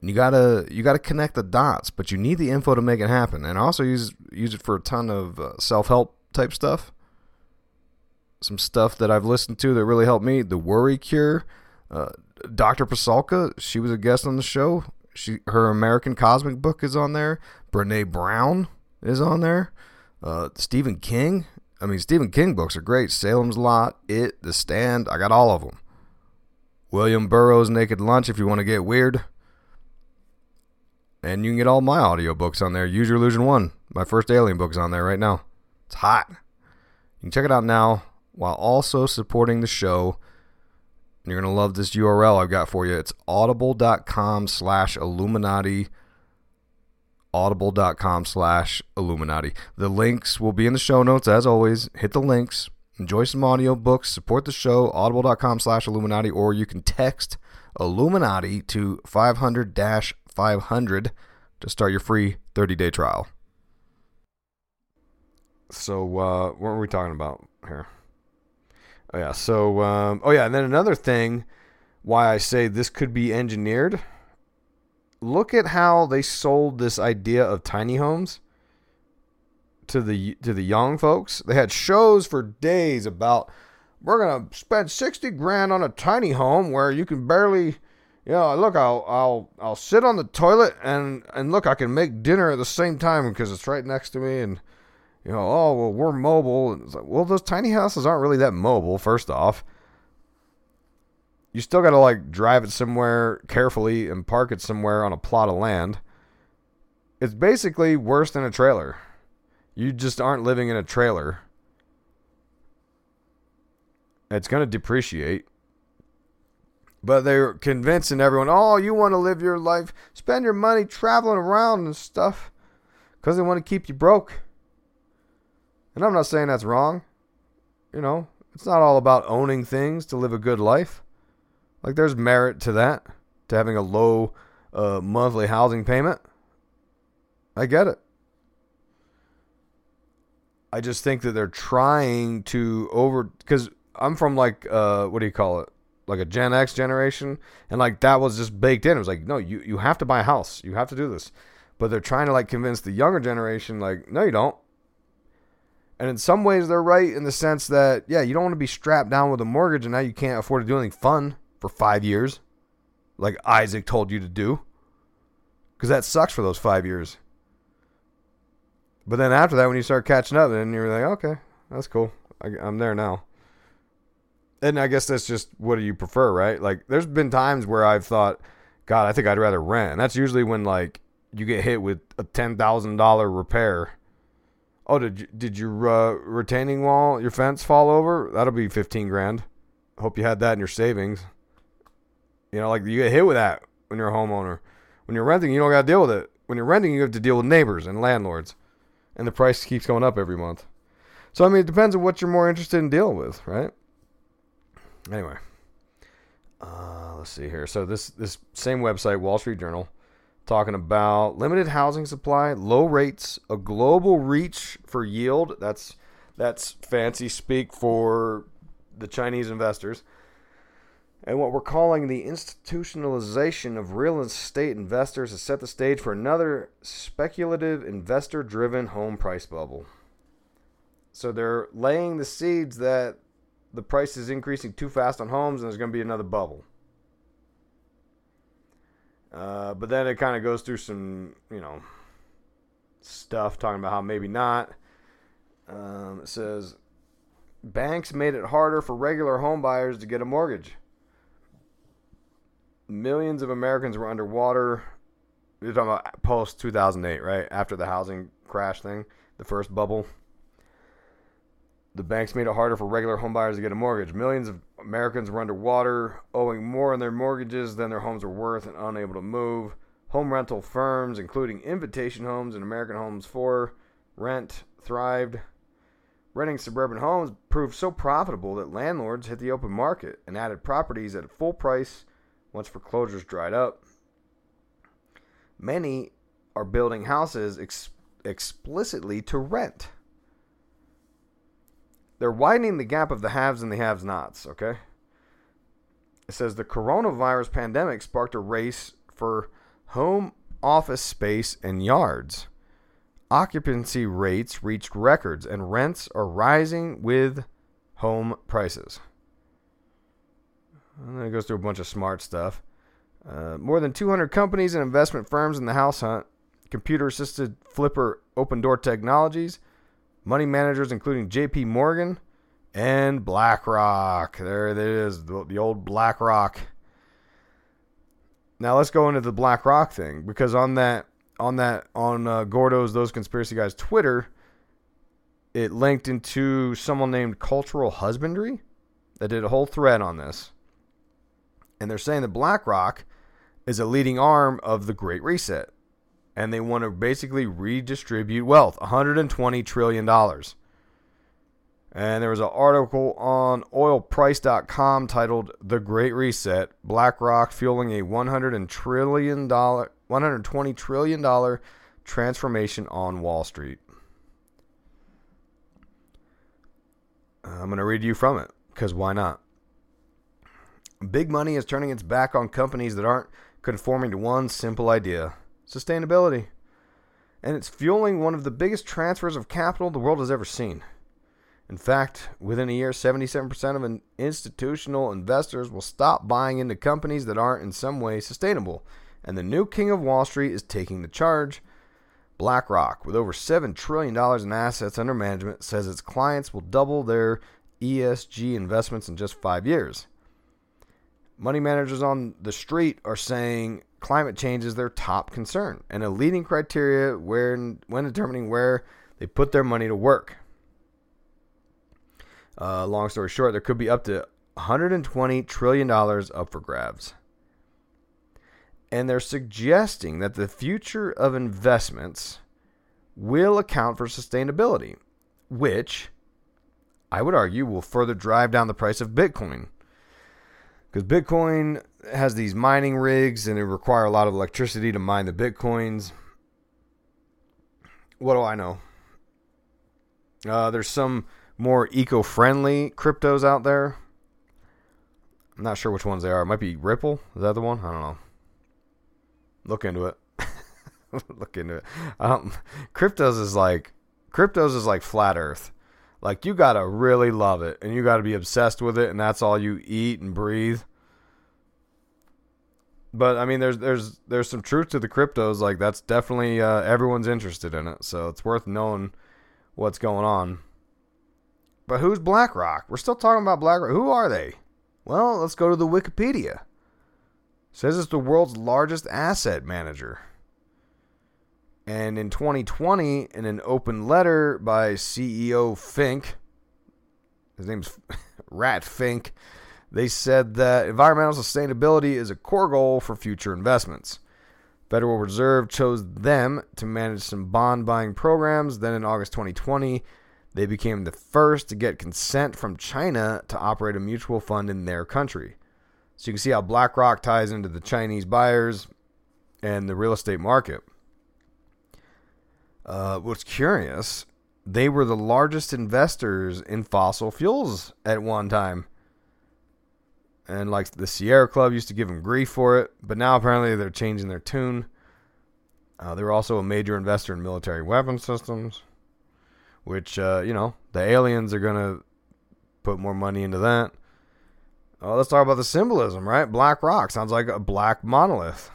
and you gotta you gotta connect the dots, but you need the info to make it happen. And also use use it for a ton of uh, self help type stuff. Some stuff that I've listened to that really helped me. The Worry Cure. Uh, Dr. Pasulka, she was a guest on the show. She her American Cosmic book is on there. Brene Brown is on there. Uh, Stephen King. I mean, Stephen King books are great. Salem's Lot, It, The Stand. I got all of them. William Burroughs' Naked Lunch if you want to get weird. And you can get all my audiobooks on there. Use Your Illusion 1. My first Alien book's on there right now. It's hot. You can check it out now while also supporting the show. You're going to love this URL I've got for you. It's audible.com slash Illuminati. Audible.com slash Illuminati. The links will be in the show notes as always. Hit the links. Enjoy some audiobooks. Support the show. Audible.com slash Illuminati. Or you can text Illuminati to 500 500 to start your free 30 day trial. So, uh, what were we talking about here? Oh, yeah. So, um, oh, yeah. And then another thing why I say this could be engineered. Look at how they sold this idea of tiny homes to the to the young folks. They had shows for days about we're gonna spend sixty grand on a tiny home where you can barely you know, look, I'll I'll I'll sit on the toilet and and look, I can make dinner at the same time because it's right next to me, and you know, oh well, we're mobile. And it's like, well, those tiny houses aren't really that mobile. First off, you still got to like drive it somewhere carefully and park it somewhere on a plot of land. It's basically worse than a trailer. You just aren't living in a trailer. It's going to depreciate. But they're convincing everyone, oh, you want to live your life, spend your money traveling around and stuff because they want to keep you broke. And I'm not saying that's wrong. You know, it's not all about owning things to live a good life. Like, there's merit to that, to having a low uh, monthly housing payment. I get it. I just think that they're trying to over because I'm from like uh, what do you call it? Like a Gen X generation, and like that was just baked in. It was like, no, you you have to buy a house, you have to do this, but they're trying to like convince the younger generation, like, no, you don't. And in some ways, they're right in the sense that yeah, you don't want to be strapped down with a mortgage, and now you can't afford to do anything fun for five years, like Isaac told you to do, because that sucks for those five years. But then after that, when you start catching up, then you're like, okay, that's cool. I, I'm there now. And I guess that's just what do you prefer, right? Like, there's been times where I've thought, God, I think I'd rather rent. And that's usually when like you get hit with a ten thousand dollar repair. Oh, did you, did your uh, retaining wall, your fence fall over? That'll be fifteen grand. Hope you had that in your savings. You know, like you get hit with that when you're a homeowner. When you're renting, you don't got to deal with it. When you're renting, you have to deal with neighbors and landlords and the price keeps going up every month. So I mean, it depends on what you're more interested in dealing with, right? Anyway, uh, let's see here. So this this same website, Wall Street Journal, talking about limited housing supply, low rates, a global reach for yield. That's that's fancy speak for the Chinese investors. And what we're calling the institutionalization of real estate investors has set the stage for another speculative investor driven home price bubble. So they're laying the seeds that the price is increasing too fast on homes and there's going to be another bubble. Uh, but then it kind of goes through some, you know, stuff talking about how maybe not. Um, it says banks made it harder for regular home buyers to get a mortgage millions of Americans were underwater. You're talking about post 2008, right? After the housing crash thing, the first bubble. The banks made it harder for regular homebuyers to get a mortgage. Millions of Americans were underwater, owing more on their mortgages than their homes were worth and unable to move. Home rental firms, including Invitation Homes and American Homes 4 Rent, thrived. Renting suburban homes proved so profitable that landlords hit the open market and added properties at full price once foreclosures dried up. Many are building houses ex- explicitly to rent. They're widening the gap of the haves and the have nots, okay? It says the coronavirus pandemic sparked a race for home office space and yards. Occupancy rates reached records and rents are rising with home prices. And then it goes through a bunch of smart stuff. Uh, more than 200 companies and investment firms in the house hunt. Computer assisted flipper Opendoor Technologies. Money managers including JP Morgan and BlackRock. There it is, the, old BlackRock. Now let's go into the BlackRock thing because on that on that on uh, Gordo's those conspiracy guys Twitter, it linked into someone named Cultural Husbandry that did a whole thread on this, and they're saying that BlackRock is a leading arm of the Great Reset, and they want to basically redistribute wealth, 120 trillion dollars. And there was an article on oilprice.com titled The Great Reset BlackRock fueling a $100 trillion, $120 trillion transformation on Wall Street. I'm going to read you from it because why not? Big money is turning its back on companies that aren't conforming to one simple idea sustainability. And it's fueling one of the biggest transfers of capital the world has ever seen. In fact, within a year, 77% of institutional investors will stop buying into companies that aren't in some way sustainable. And the new king of Wall Street is taking the charge. BlackRock, with over $7 trillion in assets under management, says its clients will double their ESG investments in just five years. Money managers on the street are saying climate change is their top concern and a leading criteria when, when determining where they put their money to work. Uh, long story short, there could be up to 120 trillion dollars up for grabs. And they're suggesting that the future of investments will account for sustainability, which I would argue will further drive down the price of Bitcoin. Because Bitcoin has these mining rigs and it require a lot of electricity to mine the Bitcoins. What do I know? Uh, there's some more eco-friendly cryptos out there. I'm not sure which ones they are. It might be Ripple. Is that the one? I don't know. Look into it. Look into it. Um, cryptos is like cryptos is like flat Earth. Like you gotta really love it, and you gotta be obsessed with it, and that's all you eat and breathe. But I mean, there's there's there's some truth to the cryptos. Like that's definitely uh, everyone's interested in it, so it's worth knowing what's going on. But who's BlackRock? We're still talking about BlackRock. Who are they? Well, let's go to the Wikipedia. It says it's the world's largest asset manager. And in 2020, in an open letter by CEO Fink, his name's Rat Fink, they said that environmental sustainability is a core goal for future investments. Federal Reserve chose them to manage some bond buying programs. Then in August 2020, they became the first to get consent from China to operate a mutual fund in their country. So you can see how BlackRock ties into the Chinese buyers and the real estate market. Uh, what's curious, they were the largest investors in fossil fuels at one time. And like the Sierra Club used to give them grief for it, but now apparently they're changing their tune. Uh, they were also a major investor in military weapon systems which uh, you know the aliens are gonna put more money into that. Oh, let's talk about the symbolism, right? Black rock sounds like a black monolith.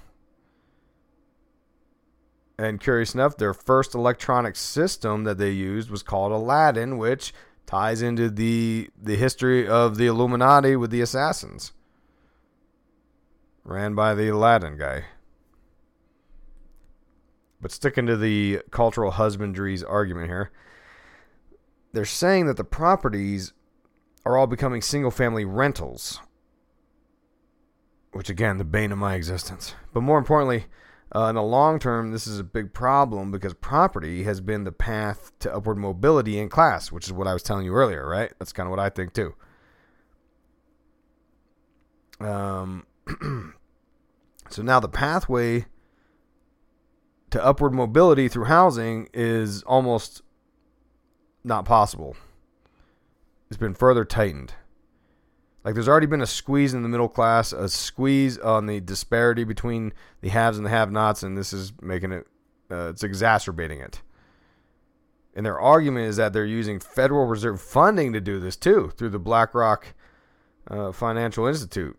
And curious enough, their first electronic system that they used was called Aladdin, which ties into the the history of the Illuminati with the assassins. Ran by the Aladdin guy. But sticking to the cultural husbandry's argument here, they're saying that the properties are all becoming single family rentals. Which, again, the bane of my existence. But more importantly, uh, in the long term, this is a big problem because property has been the path to upward mobility in class, which is what I was telling you earlier, right? That's kind of what I think too. Um, so now the pathway to upward mobility through housing is almost not possible. It's been further tightened. Like there's already been a squeeze in the middle class, a squeeze on the disparity between the haves and the have-nots, and this is making it, uh, it's exacerbating it. And their argument is that they're using Federal Reserve funding to do this too, through the BlackRock uh, Financial Institute.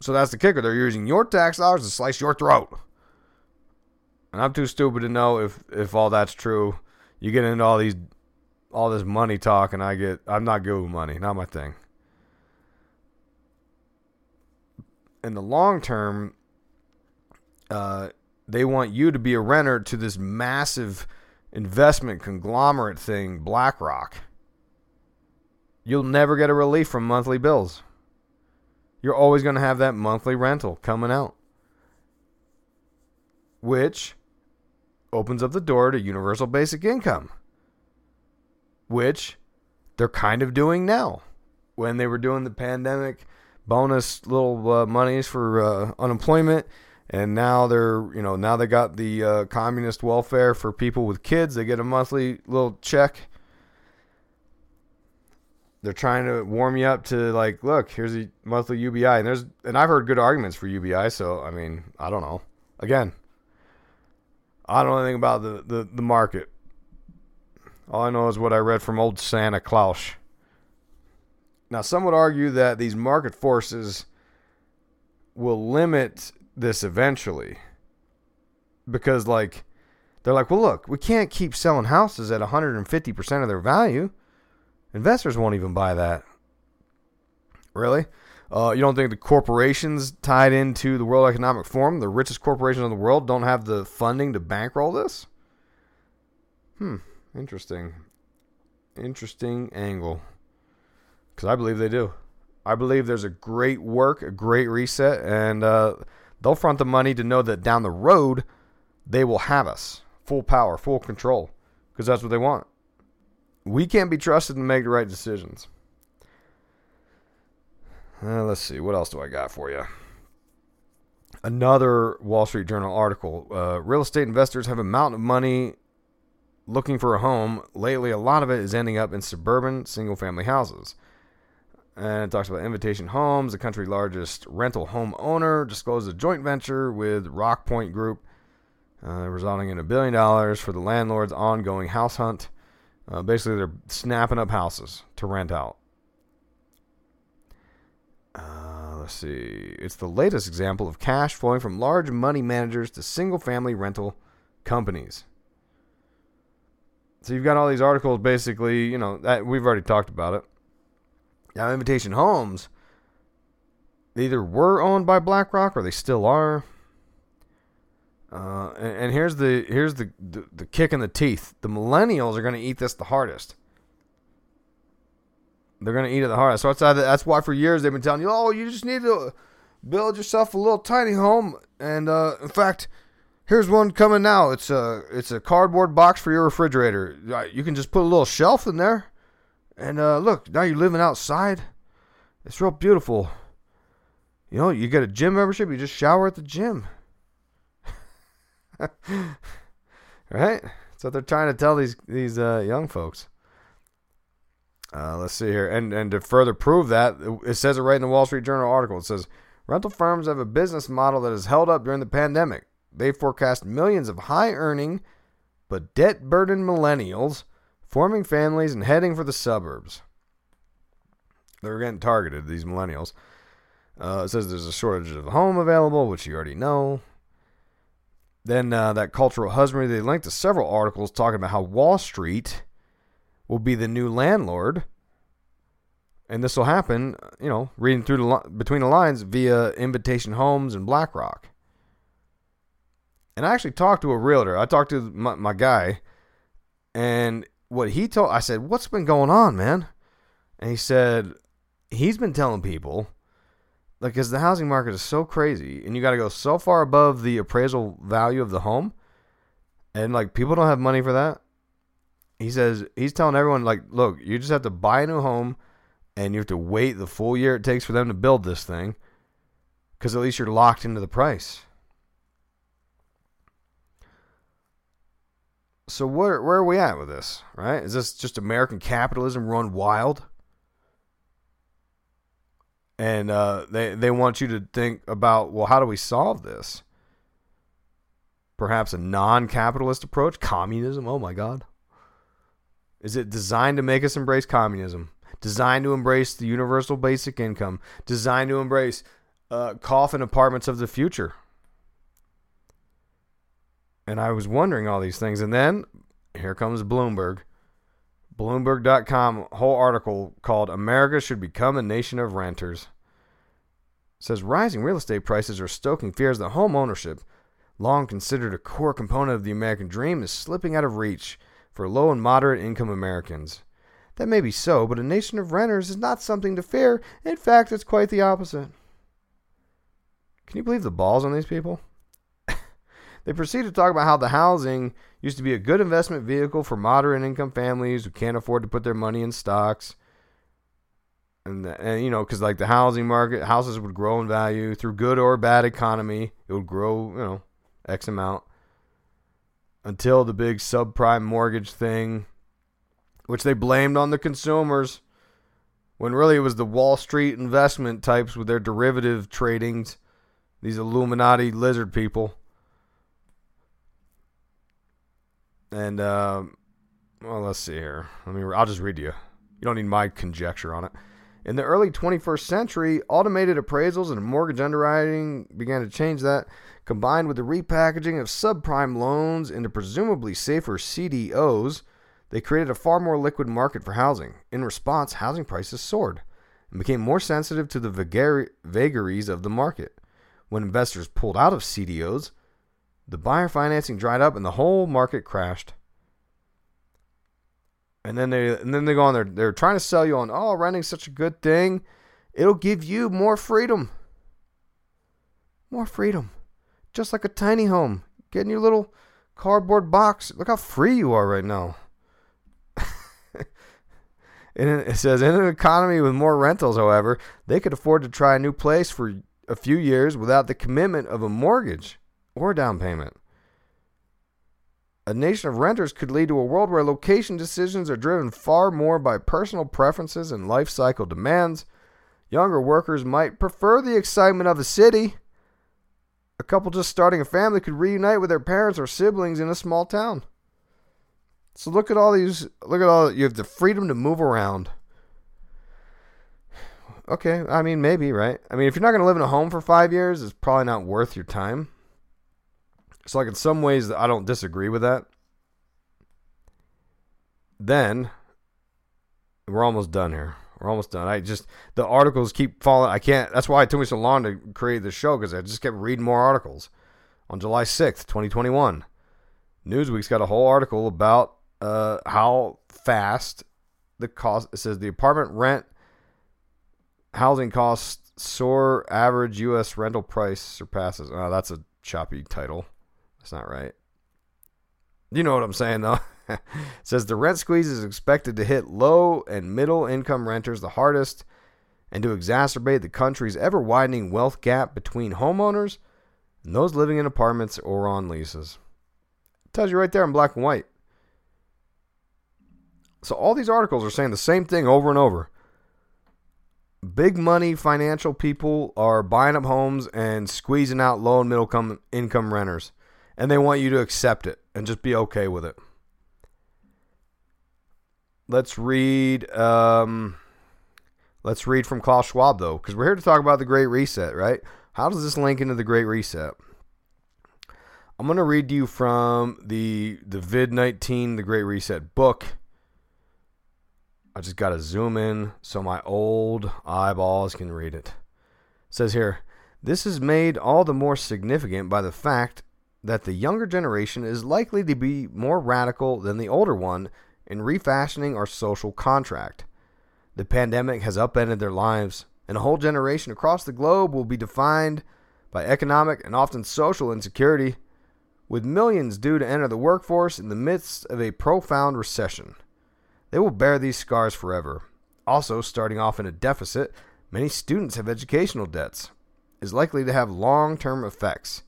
So that's the kicker. They're using your tax dollars to slice your throat. And I'm too stupid to know if if all that's true. You get into all these all this money talk, and I get I'm not good with money, not my thing. In the long term, uh, they want you to be a renter to this massive investment conglomerate thing, BlackRock. You'll never get a relief from monthly bills. You're always going to have that monthly rental coming out, which opens up the door to universal basic income, which they're kind of doing now. When they were doing the pandemic bonus little uh, monies for uh, unemployment, and now they're you know now they got the uh, communist welfare for people with kids. They get a monthly little check. They're trying to warm you up to like, look, here's a monthly UBI, and there's and I've heard good arguments for UBI. So I mean, I don't know. Again, I don't know anything about the, the, the market. All I know is what I read from old Santa Claus. Now, some would argue that these market forces will limit this eventually. Because, like, they're like, well, look, we can't keep selling houses at 150% of their value. Investors won't even buy that. Really? Uh, you don't think the corporations tied into the World Economic Forum, the richest corporations in the world, don't have the funding to bankroll this? Hmm, interesting. Interesting angle. Because I believe they do. I believe there's a great work, a great reset, and uh, they'll front the money to know that down the road, they will have us full power, full control, because that's what they want. We can't be trusted to make the right decisions. Uh, let's see. What else do I got for you? Another Wall Street Journal article. Uh, real estate investors have a mountain of money looking for a home. Lately, a lot of it is ending up in suburban single family houses. And it talks about Invitation Homes, the country's largest rental home owner, disclosed a joint venture with Rockpoint Group, uh, resulting in a billion dollars for the landlord's ongoing house hunt. Uh, basically, they're snapping up houses to rent out. Uh, let's see. It's the latest example of cash flowing from large money managers to single family rental companies. So you've got all these articles basically, you know, that we've already talked about it. Now, Invitation Homes, they either were owned by BlackRock or they still are. Uh, and, and, here's the here's the, the the kick in the teeth. The millennials are going to eat this the hardest. They're gonna eat it the hardest. So that's that's why for years they've been telling you, oh, you just need to build yourself a little tiny home. And uh, in fact, here's one coming now. It's a it's a cardboard box for your refrigerator. You can just put a little shelf in there, and uh, look, now you're living outside. It's real beautiful. You know, you get a gym membership. You just shower at the gym. right? That's what they're trying to tell these these uh, young folks. Uh, let's see here, and and to further prove that, it says it right in the Wall Street Journal article. It says rental firms have a business model that has held up during the pandemic. They forecast millions of high-earning but debt-burdened millennials forming families and heading for the suburbs. They're getting targeted. These millennials. Uh, it says there's a shortage of home available, which you already know. Then uh, that cultural husbandry, they linked to several articles talking about how Wall Street will be the new landlord. And this will happen, you know, reading through the between the lines via Invitation Homes and BlackRock. And I actually talked to a realtor. I talked to my, my guy, and what he told, I said, "What's been going on, man?" And he said, he's been telling people, like, because the housing market is so crazy, and you got to go so far above the appraisal value of the home, and like people don't have money for that he says he's telling everyone like, look, you just have to buy a new home, and you have to wait the full year it takes for them to build this thing, because at least you're locked into the price. So where where are we at with this? Right? Is this just American capitalism run wild? And uh, they they want you to think about well, how do we solve this? Perhaps a non-capitalist approach, communism. Oh my God. Is it designed to make us embrace communism? Designed to embrace the universal basic income? Designed to embrace uh, coffin apartments of the future? And I was wondering all these things. And then here comes Bloomberg. Bloomberg.com, whole article called America Should Become a Nation of Renters. It says rising real estate prices are stoking fears that home ownership long considered a core component of the American dream, is slipping out of reach for low and moderate income Americans. That may be so, but a nation of renters is not something to fear. In fact, it's quite the opposite. Can you believe the balls on these people? They proceed to talk about how the housing used to be a good investment vehicle for moderate income families who can't afford to put their money in stocks. And, and you know, because like the housing market, houses would grow in value through good or bad economy. It would grow, you know, X amount until the big subprime mortgage thing, which they blamed on the consumers when really it was the Wall Street investment types with their derivative tradings, these Illuminati lizard people. And uh, well, let's see here. Let me. I'll just read to you. You don't need my conjecture on it. In the early 21st century, automated appraisals and mortgage underwriting began to change that, combined with the repackaging of subprime loans into presumably safer CDOs. They created a far more liquid market for housing. In response, housing prices soared and became more sensitive to the vagaries of the market. When investors pulled out of CDOs, the buyer financing dried up and the whole market crashed. And then they and then they go on there. They're trying to sell you on oh renting's such a good thing. It'll give you more freedom. More freedom. Just like a tiny home. Get in your little cardboard box. Look how free you are right now. and it says in an economy with more rentals, however, they could afford to try a new place for a few years without the commitment of a mortgage or down payment. A nation of renters could lead to a world where location decisions are driven far more by personal preferences and life cycle demands. Younger workers might prefer the excitement of a city. A couple just starting a family could reunite with their parents or siblings in a small town. So look at all these look at all you have the freedom to move around. Okay, I mean maybe, right? I mean if you're not going to live in a home for 5 years, it's probably not worth your time. So, like, in some ways, I don't disagree with that. Then, we're almost done here. We're almost done. I just, the articles keep falling. I can't, that's why it took me so long to create the show because I just kept reading more articles. On July 6th, 2021, Newsweek's got a whole article about uh, how fast the cost, it says the apartment rent housing costs soar average U.S. rental price surpasses. Oh, that's a choppy title. That's not right. You know what I'm saying, though. it says the rent squeeze is expected to hit low and middle income renters the hardest and to exacerbate the country's ever widening wealth gap between homeowners and those living in apartments or on leases. It tells you right there in black and white. So all these articles are saying the same thing over and over. Big money financial people are buying up homes and squeezing out low and middle income renters and they want you to accept it and just be okay with it. Let's read. Um, let's read from Klaus Schwab though, because we're here to talk about the Great Reset, right? How does this link into the Great Reset? I'm to read you from the the Vid 19 The Great Reset book. I just got to zoom in so my old eyeballs can read it. it. Says here, this is made all the more significant by the fact that the younger generation is likely to be more radical than the older one in refashioning our social contract. The pandemic has upended their lives, and a whole generation across the globe will be defined by economic and often social insecurity, with millions due to enter the workforce in the midst of a profound recession. They will bear these scars forever. Also, starting off in a deficit, many students have educational debts, is likely to have long term effects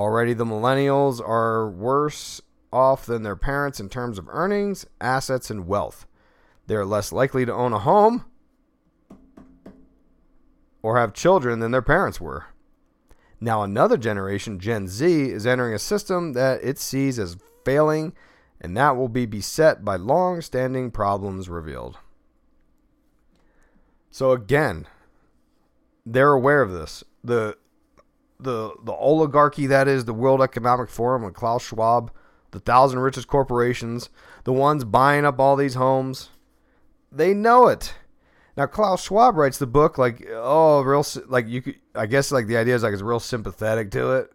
Already, the millennials are worse off than their parents in terms of earnings, assets, and wealth. They are less likely to own a home or have children than their parents were. Now, another generation, Gen Z, is entering a system that it sees as failing, and that will be beset by long standing problems revealed. So, again, they're aware of this. The the the oligarchy that is the World Economic Forum and Klaus Schwab, the thousand richest corporations, the ones buying up all these homes, they know it. Now Klaus Schwab writes the book like oh real like you could I guess like the idea is like it's real sympathetic to it.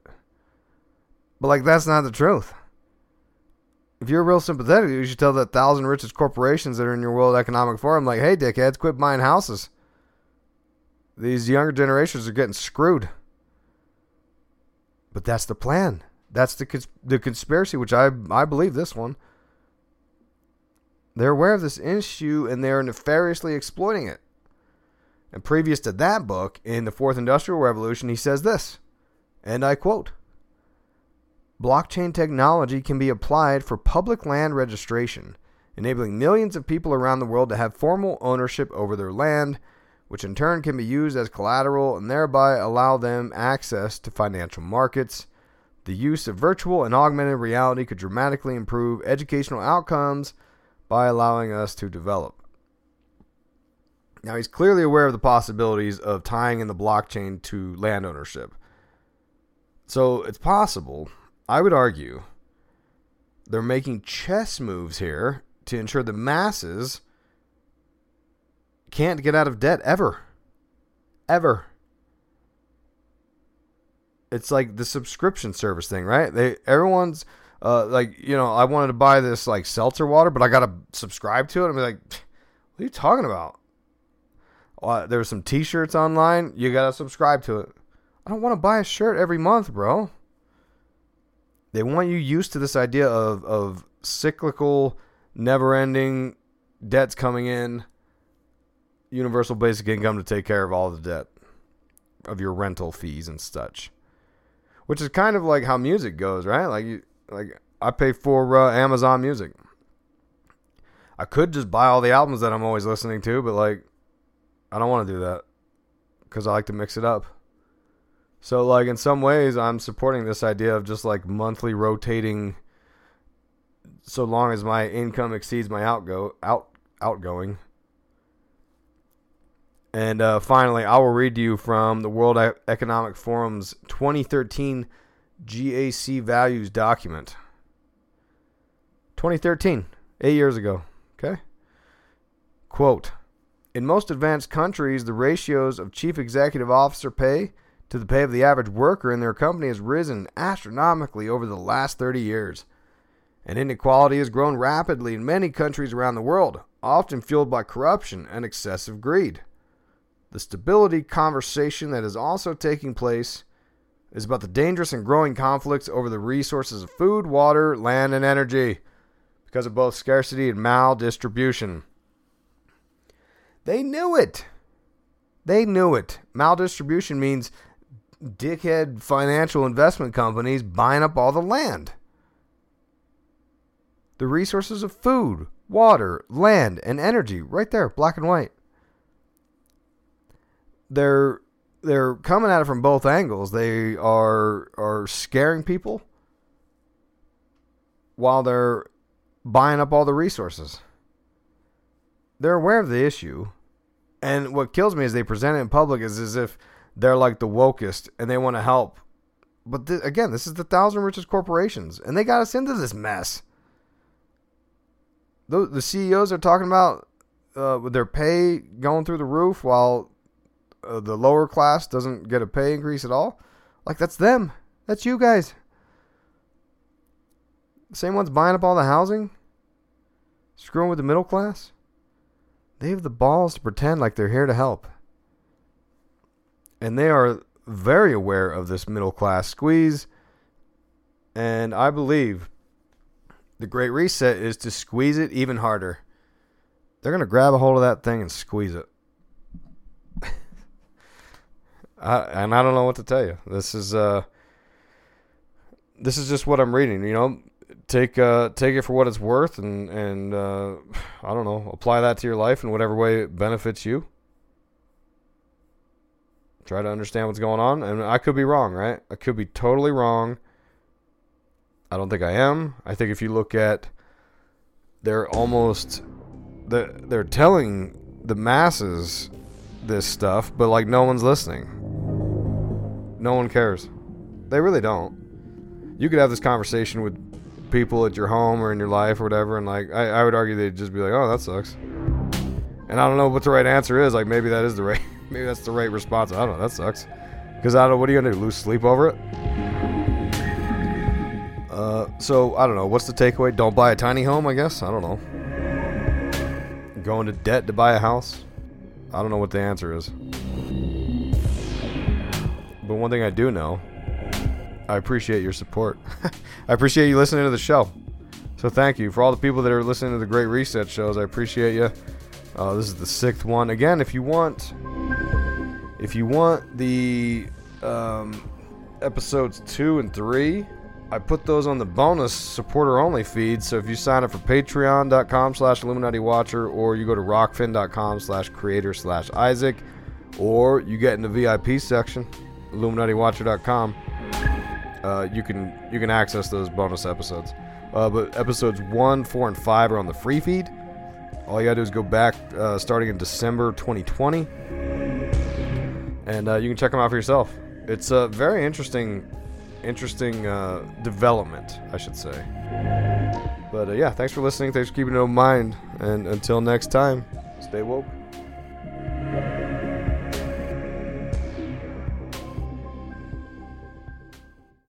But like that's not the truth. If you're real sympathetic, you should tell the thousand richest corporations that are in your World Economic Forum, like, hey, dickheads, quit buying houses. These younger generations are getting screwed. But that's the plan. That's the cons- the conspiracy, which I I believe this one. They're aware of this issue and they're nefariously exploiting it. And previous to that book, in the Fourth Industrial Revolution, he says this, and I quote Blockchain technology can be applied for public land registration, enabling millions of people around the world to have formal ownership over their land, which in turn can be used as collateral and thereby allow them access to financial markets. The use of virtual and augmented reality could dramatically improve educational outcomes by allowing us to develop. Now, he's clearly aware of the possibilities of tying in the blockchain to land ownership. So it's possible, I would argue, they're making chess moves here to ensure the masses can't get out of debt ever. Ever. It's like the subscription service thing, right? They everyone's uh, like, you know, I wanted to buy this like seltzer water, but I got to subscribe to it. I'm like, what are you talking about? Uh, there were some T-shirts online. You got to subscribe to it. I don't want to buy a shirt every month, bro. They want you used to this idea of of cyclical, never-ending debts coming in, universal basic income to take care of all the debt of your rental fees and such. Which is kind of like how music goes, right? Like you like I pay for uh, Amazon Music. I could just buy all the albums that I'm always listening to, but like I don't want to do that cuz I like to mix it up. So like in some ways I'm supporting this idea of just like monthly rotating so long as my income exceeds my outgo out outgoing. And uh, finally, I will read to you from the World Economic Forum's 2013 GAC values document. 2013, eight years ago. Okay. Quote In most advanced countries, the ratios of chief executive officer pay to the pay of the average worker in their company has risen astronomically over the last 30 years. And inequality has grown rapidly in many countries around the world, often fueled by corruption and excessive greed. The stability conversation that is also taking place is about the dangerous and growing conflicts over the resources of food, water, land, and energy because of both scarcity and maldistribution. They knew it. They knew it. Maldistribution means dickhead financial investment companies buying up all the land. The resources of food, water, land, and energy, right there, black and white. They're they're coming at it from both angles. They are are scaring people while they're buying up all the resources. They're aware of the issue. And what kills me is they present it in public as, as if they're like the wokest and they want to help. But th- again, this is the thousand richest corporations, and they got us into this mess. The, the CEOs are talking about uh, their pay going through the roof while uh, the lower class doesn't get a pay increase at all. Like that's them. That's you guys. Same ones buying up all the housing, screwing with the middle class. They have the balls to pretend like they're here to help. And they are very aware of this middle class squeeze. And I believe the Great Reset is to squeeze it even harder. They're going to grab a hold of that thing and squeeze it. I, and I don't know what to tell you. This is uh, this is just what I'm reading. You know, take uh, take it for what it's worth, and and uh, I don't know, apply that to your life in whatever way it benefits you. Try to understand what's going on, and I could be wrong, right? I could be totally wrong. I don't think I am. I think if you look at, they're almost, they're, they're telling the masses this stuff, but like no one's listening. No one cares. They really don't. You could have this conversation with people at your home or in your life or whatever, and like I, I would argue they'd just be like, "Oh, that sucks," and I don't know what the right answer is. Like maybe that is the right, maybe that's the right response. I don't know. That sucks. Because I don't. know. What are you gonna do? Lose sleep over it? Uh, so I don't know. What's the takeaway? Don't buy a tiny home. I guess I don't know. Going to debt to buy a house. I don't know what the answer is. But one thing I do know, I appreciate your support. I appreciate you listening to the show. So thank you for all the people that are listening to the Great Reset shows. I appreciate you. Uh, this is the sixth one. Again, if you want, if you want the um, episodes two and three, I put those on the bonus supporter only feed. So if you sign up for patreon.com slash Illuminati Watcher or you go to rokfin.com slash creator slash Isaac or you get in the VIP section, IlluminatiWatcher.com, uh, you can you can access those bonus episodes. Uh, but episodes one, four, and five are on the free feed. All you gotta do is go back uh, starting in December 2020, and uh, you can check them out for yourself. It's a very interesting, interesting uh, development, I should say. But uh, yeah, thanks for listening. Thanks for keeping it in mind. And until next time, stay woke.